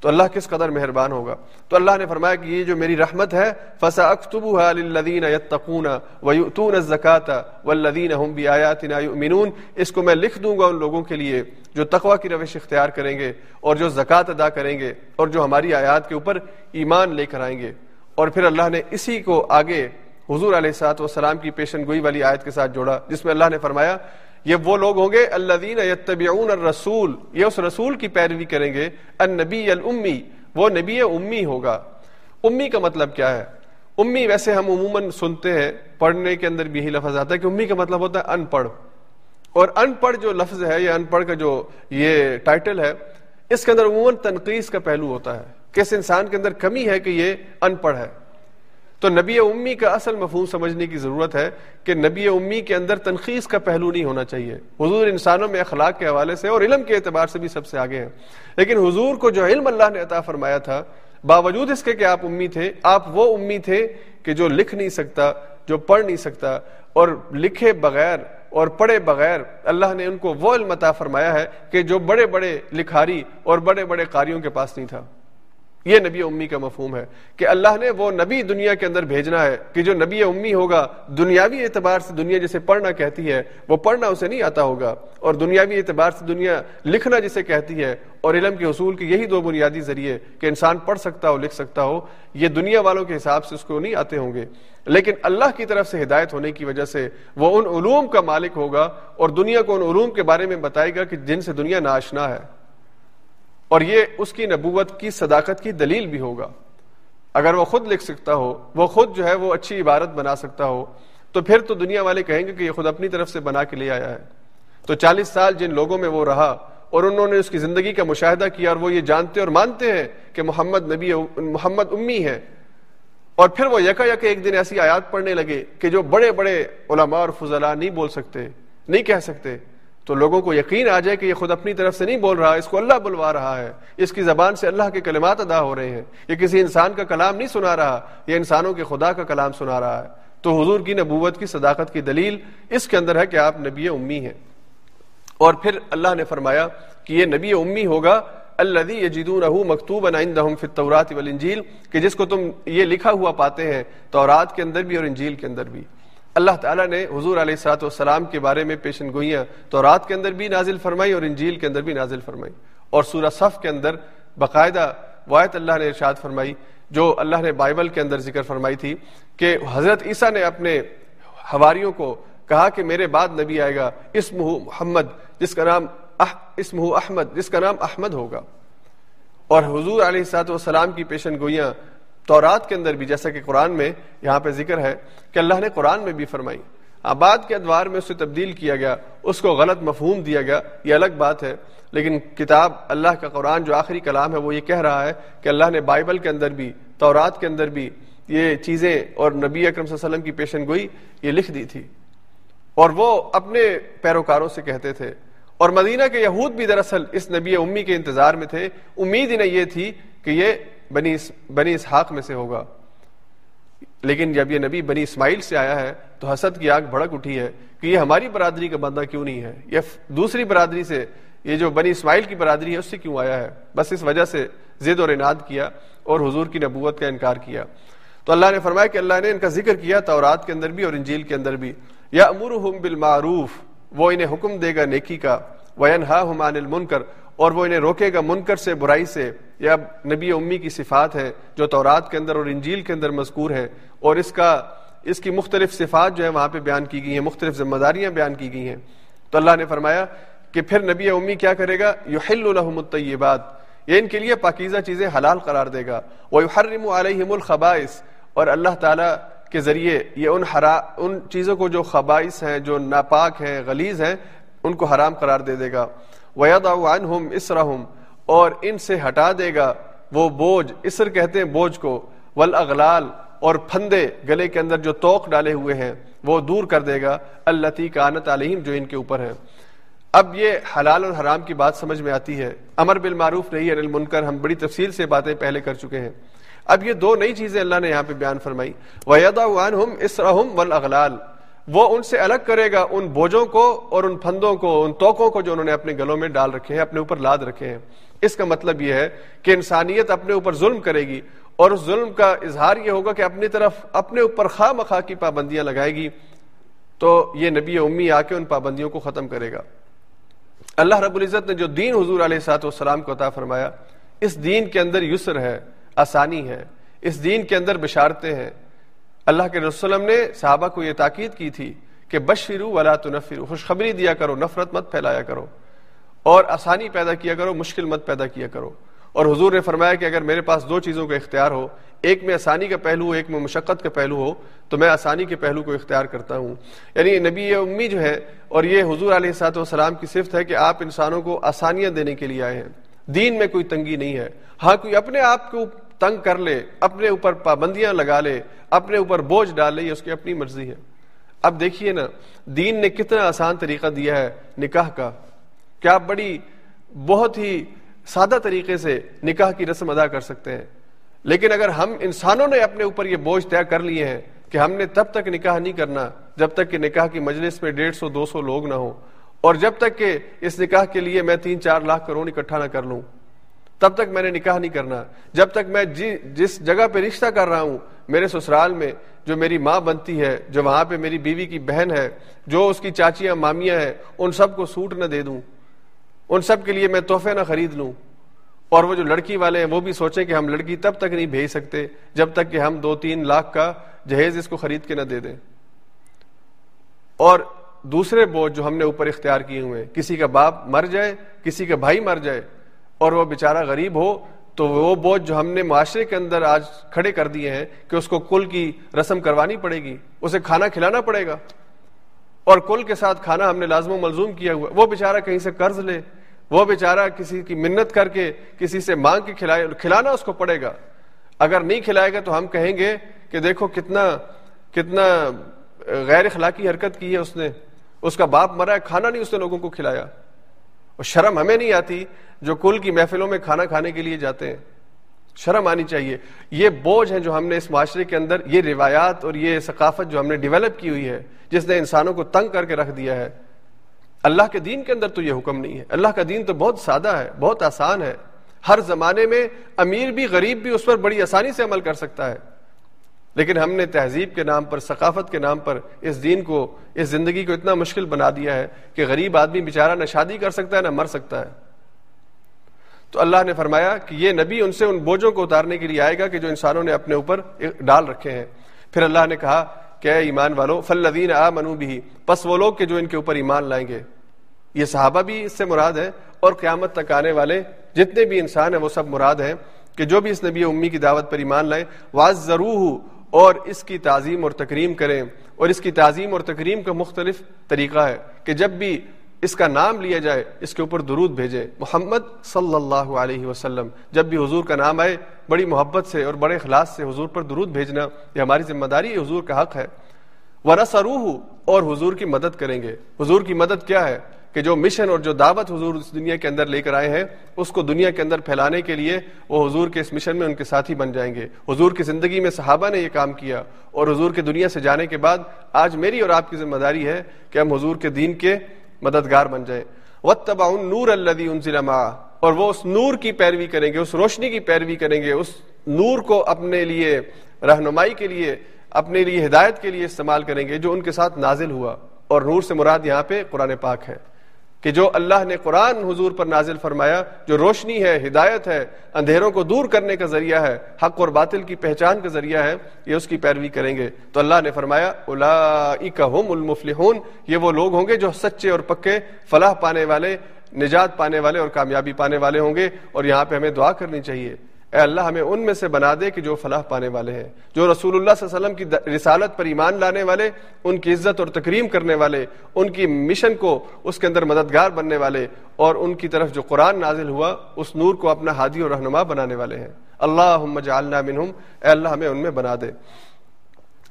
تو اللہ کس قدر مہربان ہوگا؟ تو اللہ نے فرمایا کہ یہ جو میری رحمت ہے فسا اختبوها للذین یتقون ویؤتون الزکات والذین هم بآیاتنا یؤمنون اس کو میں لکھ دوں گا ان لوگوں کے لیے جو تقوی کی روش اختیار کریں گے اور جو زکات ادا کریں گے اور جو ہماری آیات کے اوپر ایمان لے کر آئیں گے۔ اور پھر اللہ نے اسی کو آگے حضور علیہ الصلوۃ والسلام کی پیشن گوئی والی آیت کے ساتھ جوڑا، جس میں اللہ نے فرمایا یہ وہ لوگ ہوں گے اللہ یتبعون الرسول، یہ اس رسول کی پیروی کریں گے، النبی الامی، وہ نبی امی ہوگا۔ امی کا مطلب کیا ہے؟ امی ویسے ہم عموماً سنتے ہیں، پڑھنے کے اندر بھی یہی لفظ آتا ہے کہ امی کا مطلب ہوتا ہے ان پڑھ اور ان پڑھ جو لفظ ہے، یا ان پڑھ کا جو یہ ٹائٹل ہے، اس کے اندر عموماً تنقید کا پہلو ہوتا ہے۔ کس انسان کے اندر کمی ہے کہ یہ ان پڑھ ہے؟ تو نبی امی کا اصل مفہوم سمجھنے کی ضرورت ہے کہ نبی امی کے اندر تنخیص کا پہلو نہیں ہونا چاہیے۔ حضور انسانوں میں اخلاق کے حوالے سے اور علم کے اعتبار سے بھی سب سے آگے ہیں۔ لیکن حضور کو جو علم اللہ نے عطا فرمایا تھا، باوجود اس کے کہ آپ امی تھے، آپ وہ امی تھے کہ جو لکھ نہیں سکتا، جو پڑھ نہیں سکتا اور لکھے بغیر اور پڑھے بغیر اللہ نے ان کو وہ علم عطا فرمایا ہے کہ جو بڑے بڑے لکھاری اور بڑے بڑے قاریوں کے پاس نہیں تھا۔ یہ نبی امی کا مفہوم ہے کہ اللہ نے وہ نبی دنیا کے اندر بھیجنا ہے کہ جو نبی امی ہوگا، دنیاوی اعتبار سے دنیا جسے پڑھنا کہتی ہے، وہ پڑھنا اسے نہیں آتا ہوگا۔ اور دنیاوی اعتبار سے دنیا لکھنا جسے کہتی ہے، اور علم کے حصول کے یہی دو بنیادی ذریعے کہ انسان پڑھ سکتا ہو، لکھ سکتا ہو، یہ دنیا والوں کے حساب سے اس کو نہیں آتے ہوں گے۔ لیکن اللہ کی طرف سے ہدایت ہونے کی وجہ سے وہ ان علوم کا مالک ہوگا، اور دنیا کو ان علوم کے بارے میں بتائے گا کہ جن سے دنیا ناشنا ہے۔ اور یہ اس کی نبوت کی صداقت کی دلیل بھی ہوگا۔ اگر وہ خود لکھ سکتا ہو، وہ خود جو ہے وہ اچھی عبارت بنا سکتا ہو، تو پھر تو دنیا والے کہیں گے کہ یہ خود اپنی طرف سے بنا کے لے آیا ہے۔ تو چالیس سال جن لوگوں میں وہ رہا اور انہوں نے اس کی زندگی کا مشاہدہ کیا اور وہ یہ جانتے اور مانتے ہیں کہ محمد نبی محمد امی ہے اور پھر وہ یکا یک ایک دن ایسی آیات پڑھنے لگے کہ جو بڑے بڑے علماء اور فضلاء نہیں بول سکتے، نہیں کہہ سکتے۔ تو لوگوں کو یقین آ جائے کہ یہ خود اپنی طرف سے نہیں بول رہا، اس کو اللہ بلوا رہا ہے۔ اس کی زبان سے اللہ کے کلمات ادا ہو رہے ہیں۔ یہ کسی انسان کا کلام نہیں سنا رہا، یہ انسانوں کے خدا کا کلام سنا رہا ہے۔ تو حضور کی نبوت کی صداقت کی دلیل اس کے اندر ہے کہ آپ نبی امی ہیں۔ اور پھر اللہ نے فرمایا کہ یہ نبی امی ہوگا اللہ یجدون مکتوب التورات والانجیل، کہ جس کو تم یہ لکھا ہوا پاتے ہیں، تورات کے اندر بھی اور انجیل کے اندر بھی۔ اللہ تعالیٰ نے حضور علیہ سات والسلام کے بارے میں پیشن گوئیاں تو رات کے اندر بھی نازل فرمائی اور انجیل کے اندر بھی نازل فرمائی اور سورہ صف کے اندر باقاعدہ واحد اللہ نے ارشاد فرمائی جو اللہ نے بائبل کے اندر ذکر فرمائی تھی کہ حضرت عیسیٰ نے اپنے ہواریوں کو کہا کہ میرے بعد نبی آئے گا اسم محمد، جس کا نام اسم احمد، جس کا نام احمد ہوگا۔ اور حضور علیہ سات والسلام کی پیشن گوئیاں تورات کے اندر بھی، جیسا کہ قرآن میں یہاں پہ ذکر ہے کہ اللہ نے قرآن میں بھی فرمائی۔ آباد کے ادوار میں اسے تبدیل کیا گیا، اس کو غلط مفہوم دیا گیا، یہ الگ بات ہے۔ لیکن کتاب اللہ کا قرآن جو آخری کلام ہے، وہ یہ کہہ رہا ہے کہ اللہ نے بائبل کے اندر بھی، تورات کے اندر بھی یہ چیزیں اور نبی اکرم صلی اللہ علیہ وسلم کی پیشن گوئی یہ لکھ دی تھی۔ اور وہ اپنے پیروکاروں سے کہتے تھے۔ اور مدینہ کے یہود بھی دراصل اس نبی امی کے انتظار میں تھے۔ امید انہیں یہ تھی کہ یہ بنی بنی اسحاق میں سے ہوگا۔ لیکن جب یہ نبی بنی اسماعیل سے آیا ہے تو حسد کی آگ بھڑک اٹھی ہے کہ یہ ہماری برادری کا بندہ کیوں نہیں ہے؟ یہ دوسری برادری سے یہ جو بنی اسماعیل کی برادری ہے اس سے کیوں آیا ہے؟ بس اس وجہ سے زد اور اناد کیا اور حضور کی نبوت کا انکار کیا۔ تو اللہ نے فرمایا کہ اللہ نے ان کا ذکر کیا تورات کے اندر بھی اور انجیل کے اندر بھی۔ یا امور بالمعروف، وہ انہیں حکم دے گا نیکی کا۔ وین ہا ہمان المنکر، اور وہ انہیں روکے گا منکر سے، برائی سے۔ یا نبی امی کی صفات ہے جو تورات کے اندر اور انجیل کے اندر مذکور ہے اور اس کا اس کی مختلف صفات جو ہے وہاں پہ بیان کی گئی ہیں، مختلف ذمہ داریاں بیان کی گئی ہیں۔ تو اللہ نے فرمایا کہ پھر نبی امی کیا کرے گا؟ یو ہل الحم الطیبات، یہ ان کے لیے پاکیزہ چیزیں حلال قرار دے گا۔ وہ حرم علیہم الخبائس اور اللہ تعالیٰ کے ذریعے یہ ان حرا، ان چیزوں کو جو خبائص ہیں، جو ناپاک ہیں، غلیظ ہیں، ان کو حرام قرار دے دے گا۔ وید عنہم اسرہم اور ان سے ہٹا دے گا۔ وہ بوجھ، اسر کہتے ہیں بوجھ کو، والاغلال اور پھندے گلے کے اندر جو توق ڈالے ہوئے ہیں، وہ دور کر دے گا۔ اللہ کانت علیہم، جو ان کے اوپر ہے اب یہ حلال اور حرام کی بات سمجھ میں آتی ہے۔ امر بالمعروف نہیں انل منکر، ہم بڑی تفصیل سے باتیں پہلے کر چکے ہیں۔ اب یہ دو نئی چیزیں اللہ نے یہاں پہ بیان فرمائی۔ ویدا عنہم اسرہم والاغلال وہ ان سے الگ کرے گا ان بوجھوں کو اور ان پھندوں کو، ان توقوں کو جو انہوں نے اپنے گلوں میں ڈال رکھے ہیں، اپنے اوپر لاد رکھے ہیں۔ اس کا مطلب یہ ہے کہ انسانیت اپنے اوپر ظلم کرے گی اور اس ظلم کا اظہار یہ ہوگا کہ اپنی طرف اپنے اوپر خواہ مخواہ کی پابندیاں لگائے گی تو یہ نبی امی آ کے ان پابندیوں کو ختم کرے گا۔ اللہ رب العزت نے جو دین حضور علیہ سات والسلام کو عطا فرمایا، اس دین کے اندر یسر ہے، آسانی ہے، اس دین کے اندر بشارتیں ہیں۔ اللہ کے رسولم نے صحابہ کو یہ تاکید کی تھی کہ بشرو ولا تنفرو، خوشخبری دیا کرو، نفرت مت پھیلایا کرو۔ اور آسانی پیدا کیا کرو، مشکل مت پیدا کیا کرو۔ اور حضور نے فرمایا کہ اگر میرے پاس دو چیزوں کا اختیار ہو، ایک میں آسانی کا پہلو ہو، ایک میں مشقت کا پہلو ہو، تو میں آسانی کے پہلو کو اختیار کرتا ہوں۔ یعنی نبی امی جو ہے اور یہ حضور علیہ سات وسلام کی صفت ہے کہ آپ انسانوں کو آسانیاں دینے کے لیے آئے ہیں۔ دین میں کوئی تنگی نہیں ہے۔ ہاں کوئی اپنے آپ کو تنگ کر لے، اپنے اوپر پابندیاں لگا لے، اپنے اوپر بوجھ ڈال لے، یہ اس کی اپنی مرضی ہے۔ اب دیکھیے نا، دین نے کتنا آسان طریقہ دیا ہے نکاح کا۔ کیا بڑی بہت ہی سادہ طریقے سے نکاح کی رسم ادا کر سکتے ہیں۔ لیکن اگر ہم انسانوں نے اپنے اوپر یہ بوجھ طے کر لیے ہیں کہ ہم نے تب تک نکاح نہیں کرنا جب تک کہ نکاح کی مجلس میں ڈیڑھ سو، دو سو لوگ نہ ہوں۔ اور جب تک کہ اس نکاح کے لیے میں تین، چار لاکھ کروڑ اکٹھا نہ کر لوں، تب تک میں نے نکاح نہیں کرنا۔ جب تک میں جی جس جگہ پہ رشتہ کر رہا ہوں، میرے سسرال میں جو میری ماں بنتی ہے، جو وہاں پہ میری بیوی کی بہن ہے، جو اس کی چاچیاں، مامیاں ہیں، ان سب کو سوٹ نہ دے دوں۔ ان سب کے لیے میں تحفے نہ خرید لوں۔ اور وہ جو لڑکی والے ہیں وہ بھی سوچیں کہ ہم لڑکی تب تک نہیں بھیج سکتے جب تک کہ ہم دو تین لاکھ کا جہیز اس کو خرید کے نہ دے دیں۔ اور دوسرے بوجھ جو ہم نے اوپر اختیار کیے ہوئے کسی کا باپ مر جائے، کسی کا بھائی مر جائے، اور وہ بیچارہ غریب ہو، تو وہ بوجھ جو ہم نے معاشرے کے اندر آج کھڑے کر دیے ہیں کہ اس کو کل کی رسم کروانی پڑے گی، اسے کھانا کھلانا پڑے گا۔ اور کل کے ساتھ کھانا ہم نے لازم و ملزوم کیا ہوا، وہ بیچارہ کہیں سے قرض لے۔ وہ بیچارہ کسی کی منت کر کے کسی سے مانگ کے کھلائے، کھلانا اس کو پڑے گا۔ اگر نہیں کھلائے گا تو ہم کہیں گے کہ دیکھو کتنا کتنا غیر اخلاقی حرکت کی ہے اس نے۔ اس کا باپ مرا ہے، کھانا نہیں اس نے لوگوں کو کھلایا۔ اور شرم ہمیں نہیں آتی جو کل کی محفلوں میں کھانا کھانے کے لیے جاتے ہیں۔ شرم آنی چاہیے۔ یہ بوجھ ہیں جو ہم نے اس معاشرے کے اندر، یہ روایات اور یہ ثقافت جو ہم نے ڈیولپ کی ہوئی ہے، جس نے انسانوں کو تنگ کر کے رکھ دیا ہے۔ اللہ کے دین کے اندر تو یہ حکم نہیں ہے۔ اللہ کا دین تو بہت سادہ ہے، بہت آسان ہے۔ ہر زمانے میں امیر بھی، غریب بھی اس پر بڑی آسانی سے عمل کر سکتا ہے۔ لیکن ہم نے تہذیب کے نام پر، ثقافت کے نام پر اس دین کو، اس زندگی کو اتنا مشکل بنا دیا ہے کہ غریب آدمی بیچارہ نہ شادی کر سکتا ہے، نہ مر سکتا ہے۔ تو اللہ نے فرمایا کہ یہ نبی ان سے ان بوجھوں کو اتارنے کے لیے آئے گا کہ جو انسانوں نے اپنے اوپر ڈال رکھے ہیں۔ پھر اللہ نے کہا کہ ایمان والو فلدین آ منو بھی پس وہ لوگ کہ جو ان کے اوپر ایمان لائیں گے۔ یہ صحابہ بھی اس سے مراد ہے اور قیامت تک آنے والے جتنے بھی انسان ہیں، وہ سب مراد ہیں کہ جو بھی اس نبی امی کی دعوت پر ایمان لائے واض ضرور اور اس کی تعظیم اور تکریم کریں۔ اور اس کی تعظیم اور تکریم کا مختلف طریقہ ہے کہ جب بھی اس کا نام لیا جائے، اس کے اوپر درود بھیجے۔ محمد صلی اللہ علیہ وسلم، جب بھی حضور کا نام آئے، بڑی محبت سے اور بڑے اخلاص سے حضور پر درود بھیجنا یہ ہماری ذمہ داری حضور کا حق ہے۔ ورثروح اور حضور کی مدد کریں گے۔ حضور کی مدد کیا ہے؟ کہ جو مشن اور جو دعوت حضور اس دنیا کے اندر لے کر آئے ہیں، اس کو دنیا کے اندر پھیلانے کے لیے وہ حضور کے اس مشن میں ان کے ساتھی بن جائیں گے۔ حضور کی زندگی میں صحابہ نے یہ کام کیا اور حضور کے دنیا سے جانے کے بعد آج میری اور آپ کی ذمہ داری ہے کہ ہم حضور کے دین کے مددگار بن جائیں وتبا نور اللہ ان اور وہ اس نور کی پیروی کریں گے، اس روشنی کی پیروی کریں گے، اس نور کو اپنے لیے، رہنمائی کے لیے، اپنے لیے ہدایت کے لیے استعمال کریں گے جو ان کے ساتھ نازل ہوا۔ اور نور سے مراد یہاں پہ قرآن پاک ہے۔ کہ جو اللہ نے قرآن حضور پر نازل فرمایا، جو روشنی ہے، ہدایت ہے، اندھیروں کو دور کرنے کا ذریعہ ہے، حق اور باطل کی پہچان کا ذریعہ ہے، یہ اس کی پیروی کریں گے۔ تو اللہ نے فرمایا اولئک المفلحون، یہ وہ لوگ ہوں گے جو سچے اور پکے، فلاح پانے والے، نجات پانے والے اور کامیابی پانے والے ہوں گے، اور یہاں پہ ہمیں دعا کرنی چاہیے۔ اے اللہ ہمیں ان میں سے بنا دے کہ جو فلاح پانے والے ہیں، جو رسول اللہ صلی اللہ علیہ وسلم کی رسالت پر ایمان لانے والے، ان کی عزت اور تکریم کرنے والے، ان کی مشن کو اس کے اندر مددگار بننے والے اور ان کی طرف جو قرآن نازل ہوا، اس نور کو اپنا ہادی اور رہنما بنانے والے ہیں۔ اللہ جعلنا منہم، اے اللہ ہمیں ان میں بنا دے۔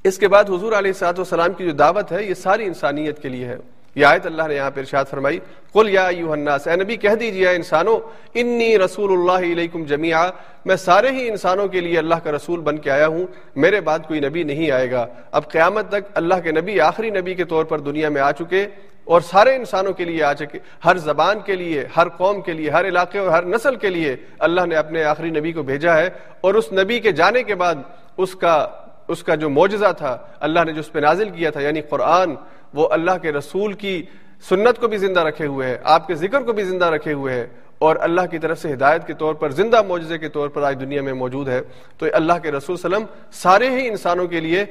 اس کے بعد حضور علیہ سات والسلام کی جو دعوت ہے، یہ ساری انسانیت کے لیے ہے۔ یہ آیت اللہ نے یہاں پہ ارشاد فرمائی، قل یا ایوہ الناس، اے نبی کہہ دیجیے انسانوں انی رسول اللہ علیکم جمیعا میں سارے ہی انسانوں کے لیے اللہ کا رسول بن کے آیا ہوں، میرے بعد کوئی نبی نہیں آئے گا۔ اب قیامت تک اللہ کے نبی، آخری نبی کے طور پر دنیا میں آ چکے، اور سارے انسانوں کے لیے آ چکے، ہر زبان کے لیے، ہر قوم کے لیے، ہر علاقے اور ہر نسل کے لیے اللہ نے اپنے آخری نبی کو بھیجا ہے۔ اور اس نبی کے جانے کے بعد اس کا اس کا جو معجزہ تھا، اللہ نے جو اس پہ نازل کیا تھا یعنی قرآن وہ اللہ کے رسول کی سنت کو بھی زندہ رکھے ہوئے ہے آپ کے ذکر کو بھی زندہ رکھے ہوئے ہے اور اللہ کی طرف سے ہدایت کے طور پر، زندہ معجزے کے طور پر آج دنیا میں موجود ہے۔ تو اللہ کے رسول وسلم سارے ہی انسانوں کے لیے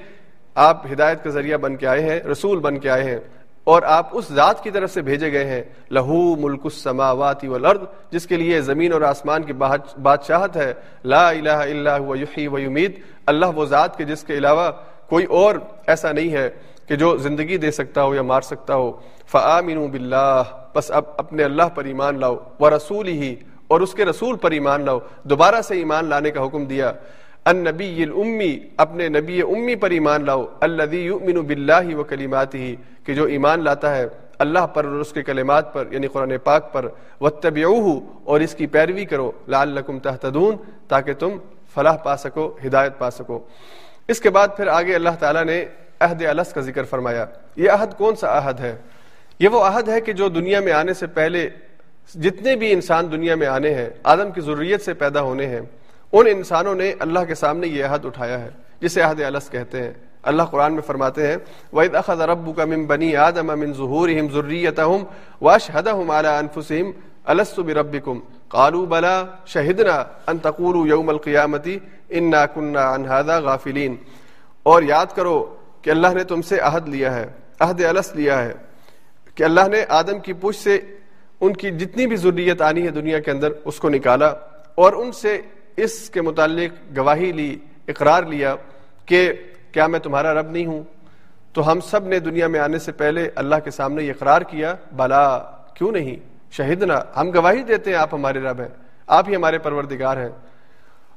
آپ ہدایت کا ذریعہ بن کے آئے ہیں، رسول بن کے آئے ہیں۔ اور آپ اس ذات کی طرف سے بھیجے گئے ہیں۔ لہو ملک السماوات والارض، جس کے لیے زمین اور آسمان کی بادشاہت ہے۔ لا الہ الا هو، یحیی و یمیت۔ اللہ وہ ذات کے جس کے علاوہ کوئی اور ایسا نہیں ہے۔ کہ جو زندگی دے سکتا ہو یا مار سکتا ہو، فآمنوا باللہ، بس اب اپنے اللہ پر ایمان لاؤ و رسول ہی اور اس کے رسول پر ایمان لاؤ۔ دوبارہ سے ایمان لانے کا حکم دیا۔ ان نبی الامی، اپنے نبی امی پر ایمان لاؤ۔ الذي يؤمن باللہ و کلماته کہ جو ایمان لاتا ہے اللہ پر اور اس کے کلمات پر یعنی قرآن پاک پر۔ واتبعوه اور اس کی پیروی کرو۔ لعلکم تهتدون تاکہ تم فلاح پا سکو، ہدایت پا سکو۔ اس کے بعد پھر آگے اللہ تعالیٰ نے عہد الس کا ذکر فرمایا۔ یہ عہد کون سا عہد ہے؟ یہ وہ عہد ہے کہ جو دنیا میں آنے سے پہلے جتنے بھی انسان دنیا میں آنے ہیں، آدم کی ضروریت سے پیدا ہونے ہیں، ان انسانوں نے اللہ کے سامنے یہ عہد اٹھایا ہے، جسے عہد الس کہتے ہیں۔ اللہ قرآن میں فرماتے ہیں، وَإِذْ أَخَذَ رَبُّكَ مِن بَنِي آدَمَ مِن ظُهُورِهِمْ ذُرِّيَّتَهُمْ وَأَشْهَدَهُمْ عَلَىٰ أَنفُسِهِمْ أَلَسْتُ بِرَبِّكُمْ؟ قَالُوا بَلَىٰ شَهِدْنَا أَن تَقُولُوا يَوْمَ الْقِيَامَةِ إِنَّا كُنَّا عَنْ هَذَا غَافِلِينَ۔ اور یاد کرو کہ اللہ نے تم سے عہد لیا ہے، عہد الس لیا ہے۔ کہ اللہ نے آدم کی پوچھ سے ان کی جتنی بھی ضروریت آنی ہے دنیا کے اندر، اس کو نکالا اور ان سے اس کے متعلق گواہی لی، اقرار لیا کہ کیا میں تمہارا رب نہیں ہوں۔ تو ہم سب نے دنیا میں آنے سے پہلے اللہ کے سامنے یہ اقرار کیا، بلا کیوں نہیں؟ شہیدنا، ہم گواہی دیتے ہیں آپ ہمارے رب ہیں، آپ ہی ہمارے پروردگار ہیں۔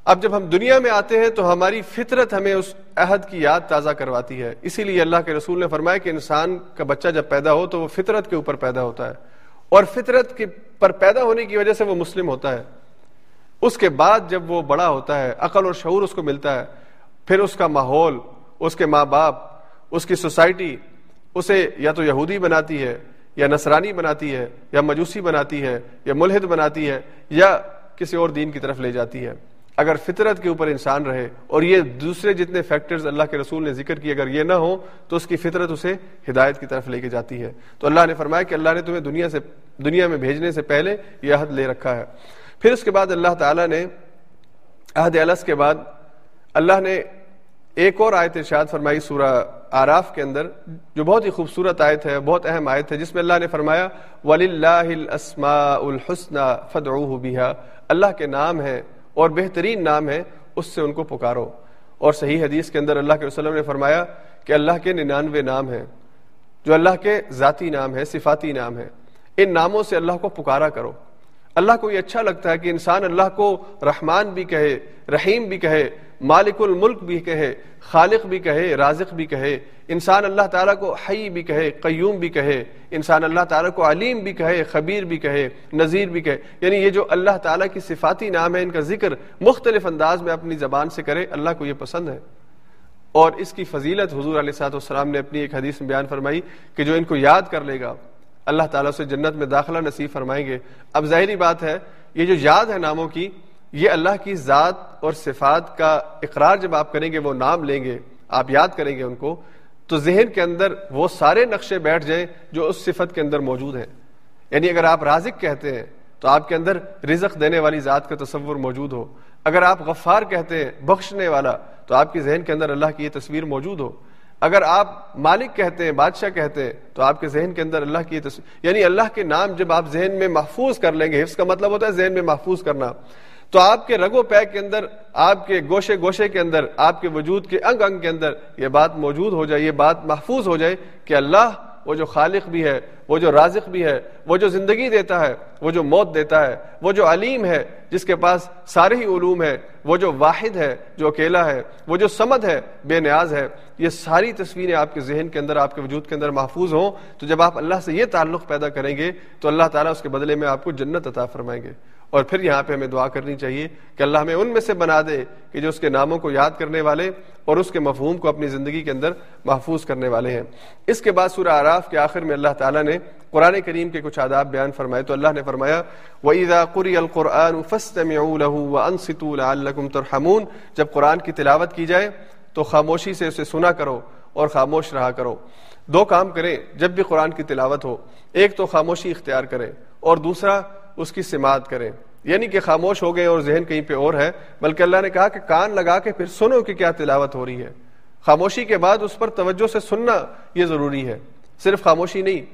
اب جب ہم دنیا میں آتے ہیں تو ہماری فطرت ہمیں اس عہد کی یاد تازہ کرواتی ہے۔ اسی لیے اللہ کے رسول نے فرمایا کہ انسان کا بچہ جب پیدا ہو تو وہ فطرت کے اوپر پیدا ہوتا ہے اور فطرت کے پر پیدا ہونے کی وجہ سے وہ مسلم ہوتا ہے۔ اس کے بعد جب وہ بڑا ہوتا ہے، عقل اور شعور اس کو ملتا ہے، پھر اس کا ماحول، اس کے ماں باپ، اس کی سوسائٹی، اسے یا تو یہودی بناتی ہے، یا نصرانی بناتی ہے، یا مجوسی بناتی ہے، یا ملحد بناتی ہے، یا کسی اور دین کی طرف لے جاتی ہے۔ اگر فطرت کے اوپر انسان رہے اور یہ دوسرے جتنے فیکٹرز اللہ کے رسول نے ذکر کی اگر یہ نہ ہو تو اس کی فطرت اسے ہدایت کی طرف لے کے جاتی ہے۔ تو اللہ نے فرمایا کہ اللہ نے تمہیں دنیا سے، دنیا میں بھیجنے سے پہلے یہ عہد لے رکھا ہے۔ پھر اس کے بعد اللہ تعالیٰ نے عہد الس کے بعد اللہ نے ایک اور آیت ارشاد فرمائی سورہ آراف کے اندر، جو بہت ہی خوبصورت آیت ہے، بہت اہم آیت ہے، جس میں اللہ نے فرمایا ولی اللہ الحسن فد اللہ کے نام ہے اور بہترین نام ہے، اس سے ان کو پکارو۔ اور صحیح حدیث کے اندر اللہ کے وسلم نے فرمایا کہ اللہ کے ننانوے نام ہیں۔ جو اللہ کے ذاتی نام ہے صفاتی نام ہے ان ناموں سے اللہ کو پکارا کرو۔ اللہ کو یہ اچھا لگتا ہے کہ انسان اللہ کو رحمان بھی کہے، رحیم بھی کہے، مالک الملک بھی کہے، خالق بھی کہے، رازق بھی کہے۔ انسان اللہ تعالیٰ کو حی بھی کہے، قیوم بھی کہے۔ انسان اللہ تعالیٰ کو علیم بھی کہے، خبیر بھی کہے، نذیر بھی کہے۔ یعنی یہ جو اللہ تعالیٰ کی صفاتی نام ہے، ان کا ذکر مختلف انداز میں اپنی زبان سے کرے، اللہ کو یہ پسند ہے۔ اور اس کی فضیلت حضور علیہ صاحب السلام نے اپنی ایک حدیث میں بیان فرمائی کہ جو ان کو یاد کر لے گا اللہ تعالیٰ سے جنت میں داخلہ نصیب فرمائیں گے۔ اب ظاہری بات ہے، یہ جو یاد ہے ناموں کی، یہ اللہ کی ذات اور صفات کا اقرار جب آپ کریں گے، وہ نام لیں گے، آپ یاد کریں گے ان کو، تو ذہن کے اندر وہ سارے نقشے بیٹھ جائیں جو اس صفت کے اندر موجود ہیں۔ یعنی اگر آپ رازق کہتے ہیں، تو آپ کے اندر رزق دینے والی ذات کا تصور موجود ہو۔ اگر آپ غفار کہتے ہیں، بخشنے والا، تو آپ کے ذہن کے اندر اللہ کی یہ تصویر موجود ہو۔ اگر آپ مالک کہتے ہیں، بادشاہ کہتے ہیں، تو آپ کے ذہن کے اندر اللہ کی تصویر یعنی اللہ کے نام جب آپ ذہن میں محفوظ کر لیں گے، حفظ کا مطلب ہوتا ہے ذہن میں محفوظ کرنا، تو آپ کے رگ و پیک کے اندر، آپ کے گوشے گوشے کے اندر، آپ کے وجود کے انگ انگ کے اندر یہ بات موجود ہو جائے، یہ بات محفوظ ہو جائے کہ اللہ وہ جو خالق بھی ہے، وہ جو رازق بھی ہے، وہ جو زندگی دیتا ہے، وہ جو موت دیتا ہے، وہ جو علیم ہے، جس کے پاس سارے ہی علوم ہے وہ جو واحد ہے، جو اکیلا ہے، وہ جو سمد ہے، بے نیاز ہے، یہ ساری تصویریں آپ کے ذہن کے اندر، آپ کے وجود کے اندر محفوظ ہوں تو جب آپ اللہ سے یہ تعلق پیدا کریں گے تو اللہ تعالیٰ اس کے بدلے میں آپ کو جنت عطا فرمائیں گے۔ اور پھر یہاں پہ ہمیں دعا کرنی چاہیے کہ اللہ ہمیں ان میں سے بنا دے کہ جو اس کے ناموں کو یاد کرنے والے اور اس کے مفہوم کو اپنی زندگی کے اندر محفوظ کرنے والے ہیں۔ اس کے بعد سورہ آراف کے آخر میں اللہ تعالیٰ نے قرآن کریم کے کچھ آداب بیان فرمائے تو اللہ نے فرمایا، وَإِذَا قُرِيَ الْقُرْآنُ فَاسْتَمِعُوا لَهُ وَأَنصِتُوا لَعَلَّكُمْ تُرْحَمُونَ۔ جب قرآن کی تلاوت کی جائے تو خاموشی سے اسے سنا کرو اور خاموش رہا کرو۔ دو کام کریں، جب بھی قرآن کی تلاوت ہو، ایک تو خاموشی اختیار کریں اور دوسرا اس کی سماعت کریں۔ یعنی کہ خاموش ہو گئے اور ذہن کہیں پہ اور ہے، بلکہ اللہ نے کہا کہ کان لگا کے پھر سنو کہ کیا تلاوت ہو رہی ہے۔ خاموشی کے بعد اس پر توجہ سے سننا یہ ضروری ہے۔ صرف خاموشی نہیں،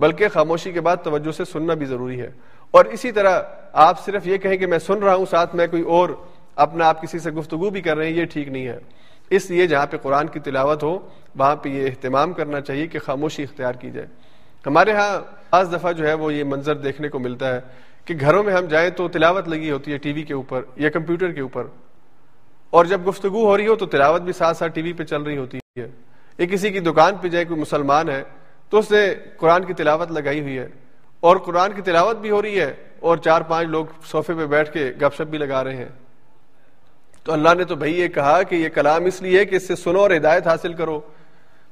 بلکہ خاموشی کے بعد توجہ سے سننا بھی ضروری ہے۔ اور اسی طرح آپ صرف یہ کہیں کہ میں سن رہا ہوں، ساتھ میں کوئی اور اپنا آپ کسی سے گفتگو بھی کر رہے ہیں، یہ ٹھیک نہیں ہے۔ اس لیے جہاں پہ قرآن کی تلاوت ہو، وہاں پہ یہ اہتمام کرنا چاہیے کہ خاموشی اختیار کی جائے۔ ہمارے ہاں بعض دفعہ جو ہے وہ یہ منظر دیکھنے کو ملتا ہے۔ کہ گھروں میں ہم جائیں تو تلاوت لگی ہوتی ہے ٹی وی کے اوپر یا کمپیوٹر کے اوپر۔ اور جب گفتگو ہو رہی ہو تو تلاوت بھی ساتھ ساتھ ٹی وی پہ چل رہی ہوتی ہے۔ یا کسی کی دکان پہ جائے کوئی مسلمان ہے تو اس نے قرآن کی تلاوت لگائی ہوئی ہے۔ اور قرآن کی تلاوت بھی ہو رہی ہے اور چار پانچ لوگ صوفے پہ بیٹھ کے گپ شپ بھی لگا رہے ہیں۔ تو اللہ نے تو بھائی یہ کہا کہ یہ کلام اس لیے کہ اس سے سنو اور ہدایت حاصل کرو۔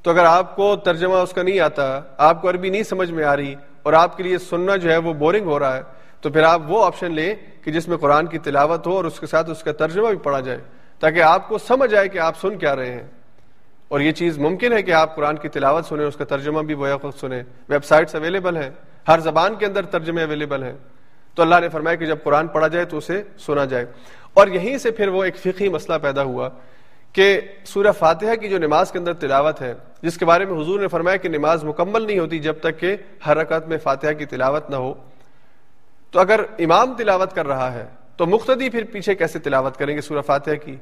تو اگر آپ کو ترجمہ اس کا نہیں آتا، آپ کو عربی نہیں سمجھ میں آ رہی اور آپ کے لیے سننا جو ہے وہ بورنگ ہو رہا ہے تو پھر آپ وہ آپشن لیں کہ جس میں قرآن کی تلاوت ہو اور اس کے ساتھ اس کا ترجمہ بھی پڑھا جائے، تاکہ آپ کو سمجھ آئے کہ آپ سن کیا رہے ہیں۔ اور یہ چیز ممکن ہے کہ آپ قرآن کی تلاوت سنیں، اس کا ترجمہ بھی بویا خود سنیں۔ ویب سائٹس اویلیبل ہیں، ہر زبان کے اندر ترجمے اویلیبل ہیں۔ تو اللہ نے فرمایا کہ جب قرآن پڑھا جائے تو اسے سنا جائے۔ اور یہیں سے پھر وہ ایک فقی مسئلہ پیدا ہوا کہ سورہ فاتحہ کی جو نماز کے اندر تلاوت ہے، جس کے بارے میں حضور نے فرمایا کہ نماز مکمل نہیں ہوتی جب تک کہ ہر رکعت میں فاتحہ کی تلاوت نہ ہو۔ تو اگر امام تلاوت کر رہا ہے، تو مختدی پھر پیچھے کیسے تلاوت کریں گے سورہ فاتحہ کی؟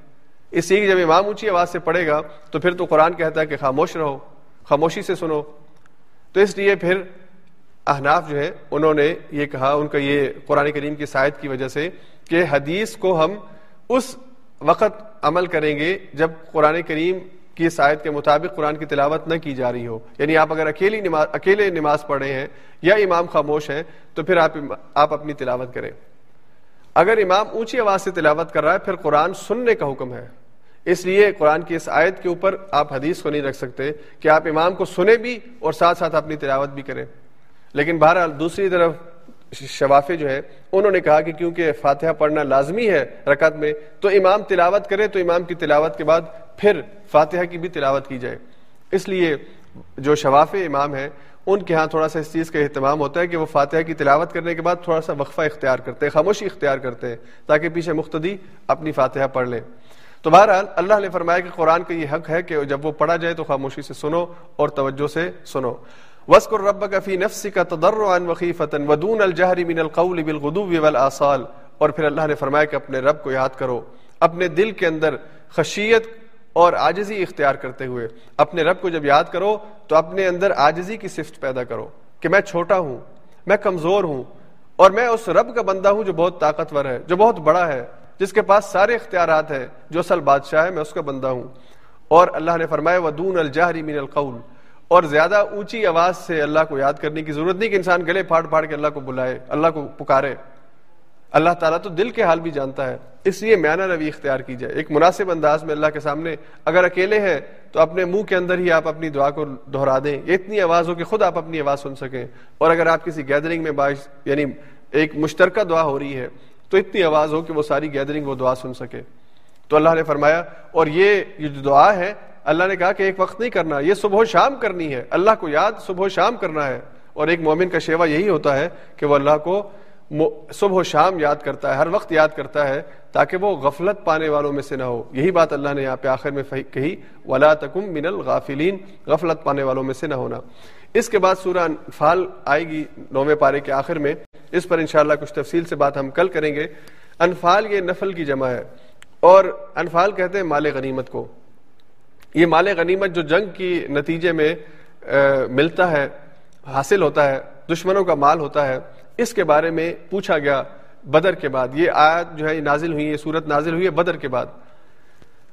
اس لیے کہ جب امام اونچی آواز سے پڑھے گا، تو پھر تو قرآن کہتا ہے کہ خاموش رہو، خاموشی سے سنو۔ تو اس لیے پھر احناف جو ہے، انہوں نے یہ کہا، ان کا یہ قرآن کریم کی سائد کی وجہ سے کہ حدیث کو ہم اس وقت عمل کریں گے جب قرآن کریم کی شاید کے مطابق قرآن کی تلاوت نہ کی جا رہی ہو۔ یعنی آپ اگر اکیلی نماز اکیلے نماز پڑھے ہیں یا امام خاموش ہیں تو پھر آپ آپ اپنی تلاوت کریں۔ اگر امام اونچی آواز سے تلاوت کر رہا ہے، پھر قرآن سننے کا حکم ہے۔ اس لیے قرآن کی اس آیت کے اوپر آپ حدیث کو نہیں رکھ سکتے کہ آپ امام کو سنیں بھی اور ساتھ ساتھ اپنی تلاوت بھی کریں۔ لیکن بہرحال دوسری طرف شفافے جو ہے انہوں نے کہا کہ کیونکہ فاتحہ پڑھنا لازمی ہے رکعت میں، تو امام تلاوت کرے تو امام کی تلاوت کے بعد پھر فاتحہ کی بھی تلاوت کی جائے۔ اس لیے جو شواف امام ہیں، ان کے ہاں تھوڑا سا اس چیز کا اہتمام ہوتا ہے کہ وہ فاتحہ کی تلاوت کرنے کے بعد تھوڑا سا وقفہ اختیار کرتے ہیں، خاموشی اختیار کرتے ہیں، تاکہ پیچھے مختدی اپنی فاتحہ پڑھ لیں تو بہرحال، اللہ نے فرمایا کہ قرآن کا یہ حق ہے کہ جب وہ پڑھا جائے تو خاموشی سے سنو اور توجہ سے سنو۔ وسکر رب کا فی نفس کا تدر وخیفتن ودون الجہری من القول بالغدو والآصال۔ اور پھر اللہ نے فرمایا کہ اپنے رب کو یاد کرو، اپنے دل کے اندر خشیت اور آجزی اختیار کرتے ہوئے۔ اپنے رب کو جب یاد کرو تو اپنے اندر آجزی کی صفت پیدا کرو کہ میں چھوٹا ہوں، میں کمزور ہوں اور میں اس رب کا بندہ ہوں جو بہت طاقتور ہے، جو بہت بڑا ہے، جس کے پاس سارے اختیارات ہیں۔ جو اصل بادشاہ ہے، میں اس کا بندہ ہوں۔ اور اللہ نے فرمایا، ودون الجہری من القول۔ اور زیادہ اونچی آواز سے اللہ کو یاد کرنے کی ضرورت نہیں کہ انسان گلے پھاڑ پھاڑ کے اللہ کو بلائے، اللہ کو پکارے۔ اللہ تعالیٰ تو دل کے حال بھی جانتا ہے، اس لیے میانہ روی اختیار کی جائے ایک مناسب انداز میں اللہ کے سامنے اگر اکیلے ہیں تو اپنے منہ کے اندر ہی آپ اپنی دعا کو دہرا دیں۔ یہ اتنی آواز ہو کہ خود آپ اپنی آواز سن سکیں۔ اور اگر آپ کسی گیدرنگ میں باعث یعنی ایک مشترکہ دعا ہو رہی ہے، تو اتنی آواز ہو کہ وہ ساری گیدرنگ وہ دعا سن سکے۔ تو اللہ نے فرمایا، اور یہ جو دعا ہے اللہ نے کہا کہ ایک وقت نہیں کرنا، یہ صبح و شام کرنی ہے۔ اللہ کو یاد صبح و شام کرنا ہے۔ اور ایک مومن کا شیوا یہی ہوتا ہے کہ وہ اللہ کو صبح و شام یاد کرتا ہے، ہر وقت یاد کرتا ہے تاکہ وہ غفلت پانے والوں میں سے نہ ہو۔ یہی بات اللہ نے یہاں پہ آخر میں کہی، ولا تکم من الغافلین غفلت پانے والوں میں سے نہ ہونا۔ اس کے بعد سورہ انفال آئے گی نویں پارے کے آخر میں۔ اس پر انشاءاللہ کچھ تفصیل سے بات ہم کل کریں گے۔ انفال یہ نفل کی جمع ہے۔ اور انفال کہتے ہیں مال غنیمت کو۔ یہ مال غنیمت جو جنگ کی نتیجے میں ملتا ہے، حاصل ہوتا ہے، دشمنوں کا مال ہوتا ہے، اس کے بارے میں پوچھا گیا بدر کے بعد۔ یہ آیت جو ہے نازل ہوئی، یہ صورت نازل ہوئی ہے بدر کے بعد۔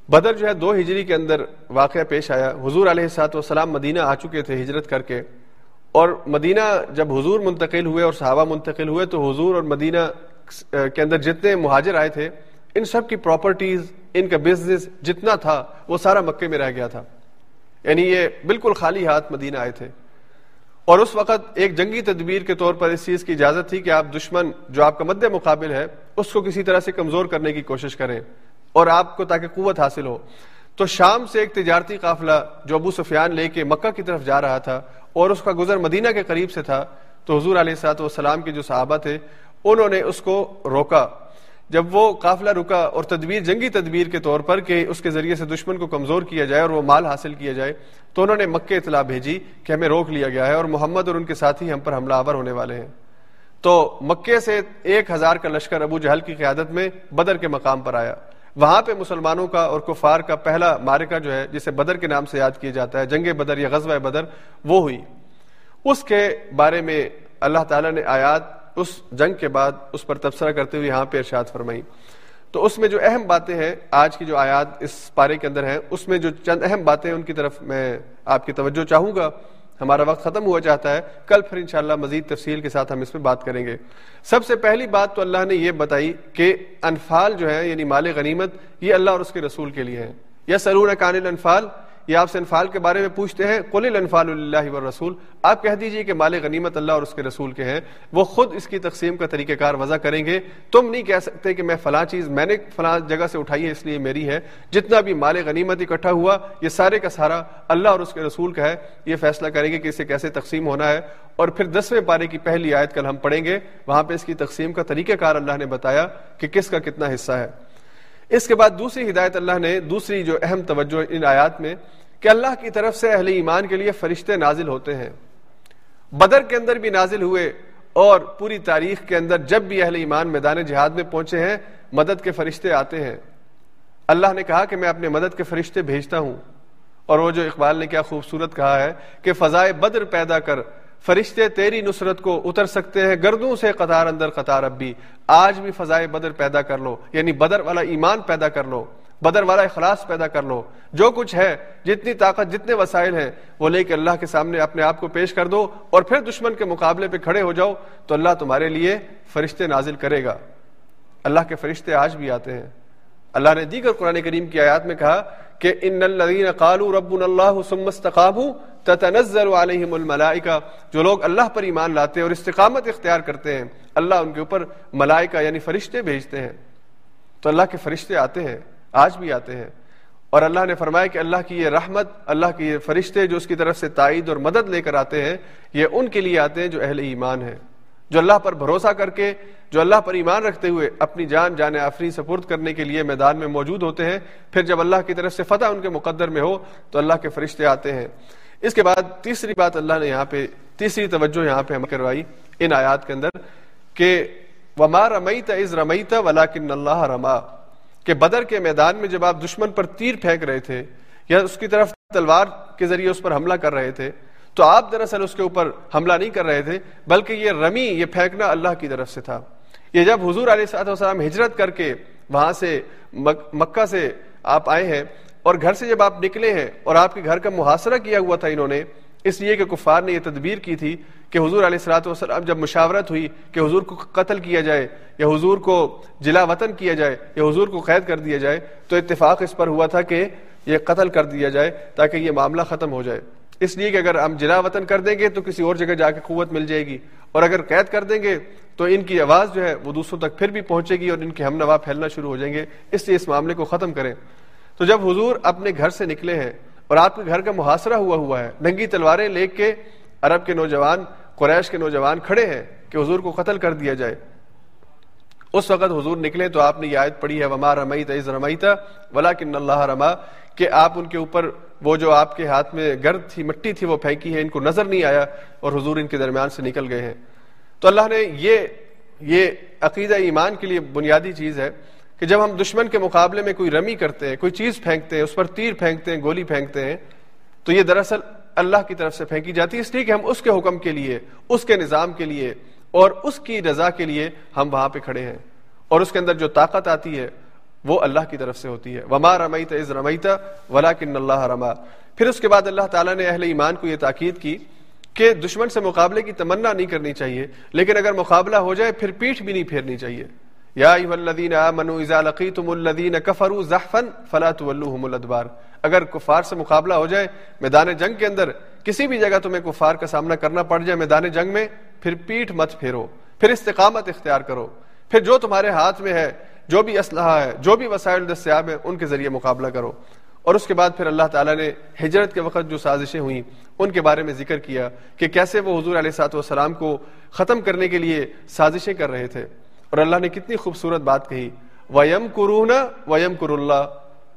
بدر جو ہے، دو ہجری کے اندر واقعہ پیش آیا۔ حضور علیہ سات وسلام مدینہ آ چکے تھے ہجرت کر کے۔ اور مدینہ جب حضور منتقل ہوئے اور صحابہ منتقل ہوئے تو حضور اور مدینہ کے اندر جتنے مہاجر آئے تھے، ان سب کی پراپرٹیز ان کا بزنس جتنا تھا وہ سارا مکے میں رہ گیا تھا۔ یعنی یہ بالکل خالی ہاتھ مدینہ آئے تھے۔ اور اس وقت ایک جنگی تدبیر کے طور پر اس چیز کی اجازت تھی کہ آپ دشمن جو آپ کا مد مقابل ہے، اس کو کسی طرح سے کمزور کرنے کی کوشش کریں اور آپ کو تاکہ قوت حاصل ہو۔ تو شام سے ایک تجارتی قافلہ جو ابو سفیان لے کے مکہ کی طرف جا رہا تھا اور اس کا گزر مدینہ کے قریب سے تھا، تو حضور علیہ سات والسلام کے جو صحابہ تھے، انہوں نے اس کو روکا۔ جب وہ قافلہ رکا اور تدبیر، جنگی تدبیر کے طور پر کہ اس کے ذریعے سے دشمن کو کمزور کیا جائے اور وہ مال حاصل کیا جائے، تو انہوں نے مکہ اطلاع بھیجی کہ ہمیں روک لیا گیا ہے اور محمد اور ان کے ساتھی ہم پر حملہ آور ہونے والے ہیں۔ تو مکے سے ایک ہزار کا لشکر ابو جہل کی قیادت میں بدر کے مقام پر آیا۔ وہاں پہ مسلمانوں کا اور کفار کا پہلا مارکا جو ہے، جسے بدر کے نام سے یاد کیا جاتا ہے، جنگ بدر یا غزوہ بدر، وہ ہوئی۔ اس کے بارے میں اللہ تعالیٰ نے آیات اس جنگ کے بعد اس پر تبصرہ کرتے ہوئے یہاں پہ ارشاد فرمائی۔ تو اس میں جو اہم باتیں ہیں، آج کی جو آیات اس پارے کے اندر ہیں، اس میں جو چند اہم باتیں ان کی طرف میں آپ کی توجہ چاہوں گا۔ ہمارا وقت ختم ہوا چاہتا ہے۔ کل پھر انشاءاللہ مزید تفصیل کے ساتھ ہم اس پہ بات کریں گے۔ سب سے پہلی بات تو اللہ نے یہ بتائی کہ انفال جو ہے یعنی مال غنیمت، یہ اللہ اور اس کے رسول کے لیے ہے۔ یا سرون کان انفال یہ آپ سے انفال کے بارے میں پوچھتے ہیں، قل الانفال اللہ و رسول آپ کہہ دیجیے کہ مال غنیمت اللہ اور اس کے رسول کے ہیں۔ وہ خود اس کی تقسیم کا طریقہ کار وضع کریں گے۔ تم نہیں کہہ سکتے کہ میں فلاں چیز، میں نے فلاں جگہ سے اٹھائی ہے، اس لیے میری ہے۔ جتنا بھی مال غنیمت اکٹھا ہوا، یہ سارے کا سارا اللہ اور اس کے رسول کا ہے۔ یہ فیصلہ کریں گے کہ اسے کیسے تقسیم ہونا ہے۔ اور پھر دسویں پارے کی پہلی آیت کل ہم پڑھیں گے۔ وہاں پہ اس کی تقسیم کا طریقہ کار اللہ نے بتایا کہ کس کا کتنا حصہ ہے۔ اس کے بعد دوسری ہدایت اللہ نے دوسری جو اہم توجہ ان آیات میں کہ اللہ کی طرف سے اہل ایمان کے لیے فرشتے نازل ہوتے ہیں۔ بدر کے اندر بھی نازل ہوئے اور پوری تاریخ کے اندر جب بھی اہل ایمان میدان جہاد میں پہنچے ہیں، مدد کے فرشتے آتے ہیں۔ اللہ نے کہا کہ میں اپنے مدد کے فرشتے بھیجتا ہوں۔ اور وہ جو اقبال نے کیا خوبصورت کہا ہے کہ فضائے بدر پیدا کر فرشتے تیری نصرت کو اتر سکتے ہیں، گردوں سے قطار اندر قطار اب بھی آج بھی فضائے بدر پیدا کر لو یعنی بدر والا ایمان پیدا کر لو، بدر والا اخلاص پیدا کر لو۔ جو کچھ ہے، جتنی طاقت، جتنے وسائل ہیں، وہ لے کے اللہ کے سامنے اپنے آپ کو پیش کر دو اور پھر دشمن کے مقابلے پہ کھڑے ہو جاؤ، تو اللہ تمہارے لیے فرشتے نازل کرے گا۔ اللہ کے فرشتے آج بھی آتے ہیں۔ اللہ نے دیگر قرآن کریم کی آیات میں کہا کہ ان الذين قالوا ربنا الله ثم استقاموا تتنزل عليهم الملائکہ، جو لوگ اللہ پر ایمان لاتے ہیں اور استقامت اختیار کرتے ہیں، اللہ ان کے اوپر ملائکہ یعنی فرشتے بھیجتے ہیں۔ تو اللہ کے فرشتے آتے ہیں، آج بھی آتے ہیں۔ اور اللہ نے فرمایا کہ اللہ کی یہ رحمت، اللہ کی یہ فرشتے جو اس کی طرف سے تائید اور مدد لے کر آتے ہیں، یہ ان کے لیے آتے ہیں جو اہل ایمان ہیں۔ جو اللہ پر بھروسہ کر کے، جو اللہ پر ایمان رکھتے ہوئے اپنی جان جان آفری سپرد کرنے کے لیے میدان میں موجود ہوتے ہیں، پھر جب اللہ کی طرف سے فتح ان کے مقدر میں ہو، تو اللہ کے فرشتے آتے ہیں۔ اس کے بعد تیسری بات اللہ نے یہاں پہ تیسری توجہ یہاں پہ ہم کروائی ان آیات کے اندر کہ وما رمیت از رمیت ولاکن اللہ رما کہ بدر کے میدان میں جب آپ دشمن پر تیر پھینک رہے تھے یا اس کی طرف تلوار کے ذریعے اس پر حملہ کر رہے تھے، تو آپ دراصل اس کے اوپر حملہ نہیں کر رہے تھے، بلکہ یہ رمی، یہ پھینکنا اللہ کی طرف سے تھا۔ یہ جب حضور علیہ صاحب وسلم ہجرت کر کے وہاں سے مکہ سے آپ آئے ہیں اور گھر سے جب آپ نکلے ہیں اور آپ کے گھر کا محاصرہ کیا ہوا تھا انہوں نے، اس لیے کہ کفار نے یہ تدبیر کی تھی کہ حضور علیہ السلاۃ والسلام جب مشاورت ہوئی کہ حضور کو قتل کیا جائے یا حضور کو جلا وطن کیا جائے یا حضور کو قید کر دیا جائے، تو اتفاق اس پر ہوا تھا کہ یہ قتل کر دیا جائے تاکہ یہ معاملہ ختم ہو جائے۔ اس لیے کہ اگر ہم جلا وطن کر دیں گے تو کسی اور جگہ جا کے قوت مل جائے گی، اور اگر قید کر دیں گے تو ان کی آواز جو ہے وہ دوسروں تک پھر بھی پہنچے گی اور ان کے ہم نوا پھیلنا شروع ہو جائیں گے۔ اس لیے اس معاملے کو ختم کریں۔ تو جب حضور اپنے گھر سے نکلے ہیں اور آپ کے گھر کا محاصرہ ہوا ہوا ہے، ننگی تلواریں لے کے عرب کے نوجوان، قریش کے نوجوان کھڑے ہیں کہ حضور کو قتل کر دیا جائے۔ اس وقت حضور نکلے تو آپ نے یہ آیت پڑھی ہے، وما رمیت از رمیت ولیکن اللہ رما کہ آپ ان کے اوپر، وہ جو آپ کے ہاتھ میں گرد تھی، مٹی تھی، وہ پھینکی ہے، ان کو نظر نہیں آیا اور حضور ان کے درمیان سے نکل گئے ہیں۔ تو اللہ نے یہ یہ عقیدہ ایمان کے لیے بنیادی چیز ہے کہ جب ہم دشمن کے مقابلے میں کوئی رمی کرتے ہیں، کوئی چیز پھینکتے ہیں، اس پر تیر پھینکتے ہیں، گولی پھینکتے ہیں، تو یہ دراصل اللہ کی طرف سے پھینکی جاتی ہے۔ اس لیے کہ ہم اس کے حکم کے لیے، اس کے نظام کے لیے اور اس کی رضا کے لیے ہم وہاں پہ کھڑے ہیں۔ اور اس کے اندر جو طاقت آتی ہے، وہ اللہ کی طرف سے ہوتی ہے۔ وما رمیت از رمیت ولا کن اللہ رما پھر اس کے بعد اللہ تعالیٰ نے اہل ایمان کو یہ تاکید کی کہ دشمن سے مقابلے کی تمنا نہیں کرنی چاہیے، لیکن اگر مقابلہ ہو جائے، پھر پیٹھ بھی نہیں پھیرنی چاہیے۔ یا الذین آمنوا اذا لقیتم الذین کفروا زحفا فلا تولوهم الادبار۔ اگر کفار سے مقابلہ ہو جائے میدان جنگ کے اندر، کسی بھی جگہ تمہیں کفار کا سامنا کرنا پڑ جائے میدان جنگ میں، پھر پیٹھ مت پھیرو، پھر استقامت اختیار کرو۔ پھر جو تمہارے ہاتھ میں ہے، جو بھی اسلحہ ہے، جو بھی وسائل دستیاب ہیں، ان کے ذریعے مقابلہ کرو۔ اور اس کے بعد پھر اللہ تعالیٰ نے ہجرت کے وقت جو سازشیں ہوئیں، ان کے بارے میں ذکر کیا کہ کیسے وہ حضور علیہ سات والسلام کو ختم کرنے کے لیے سازشیں کر رہے تھے۔ اور اللہ نے کتنی خوبصورت بات کہی ویم کرونا ویم کر اللہ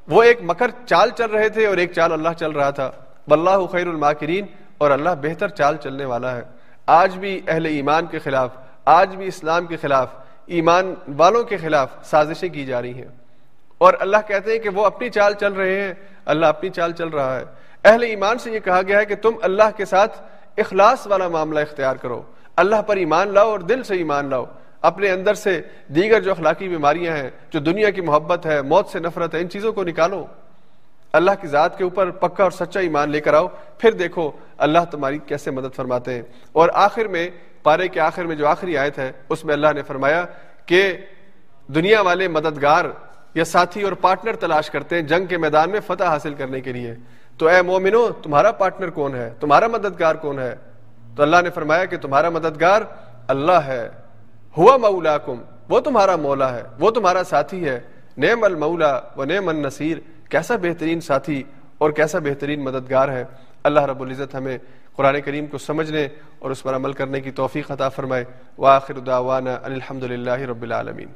وہ ایک مکر چال چل رہے تھے اور ایک چال اللہ چل رہا تھا۔ واللہ خیر الماکرین اور اللہ بہتر چال چلنے والا ہے۔ آج بھی اہل ایمان کے خلاف، آج بھی اسلام کے خلاف، ایمان والوں کے خلاف سازشیں کی جا رہی ہیں۔ اور اللہ کہتے ہیں کہ وہ اپنی چال چل رہے ہیں۔ اللہ اپنی چال چل رہا ہے۔ اہل ایمان سے یہ کہا گیا ہے کہ تم اللہ کے ساتھ اخلاص والا معاملہ اختیار کرو۔ اللہ پر ایمان لاؤ اور دل سے ایمان لاؤ۔ اپنے اندر سے دیگر جو اخلاقی بیماریاں ہیں، جو دنیا کی محبت ہے، موت سے نفرت ہے، ان چیزوں کو نکالو۔ اللہ کی ذات کے اوپر پکا اور سچا ایمان لے کر آؤ، پھر دیکھو اللہ تمہاری کیسے مدد فرماتے ہیں۔ اور آخر میں، پارے کے آخر میں جو آخری آیت ہے، اس میں اللہ نے فرمایا کہ دنیا والے مددگار یا ساتھی اور پارٹنر تلاش کرتے ہیں جنگ کے میدان میں فتح حاصل کرنے کے لیے۔ تو اے مومنو، تمہارا پارٹنر کون ہے؟ تمہارا مددگار کون ہے؟ تو اللہ نے فرمایا کہ تمہارا مددگار اللہ ہے۔ ہوا مولا کم وہ تمہارا مولا ہے، وہ تمہارا ساتھی ہے۔ نیم المولا و نیم النصیر، کیسا بہترین ساتھی اور کیسا بہترین مددگار ہے۔ اللہ رب العزت ہمیں قرآن کریم کو سمجھنے اور اس پر عمل کرنے کی توفیق عطا فرمائے۔ واخر دعوانا الحمد للہ رب العالمین۔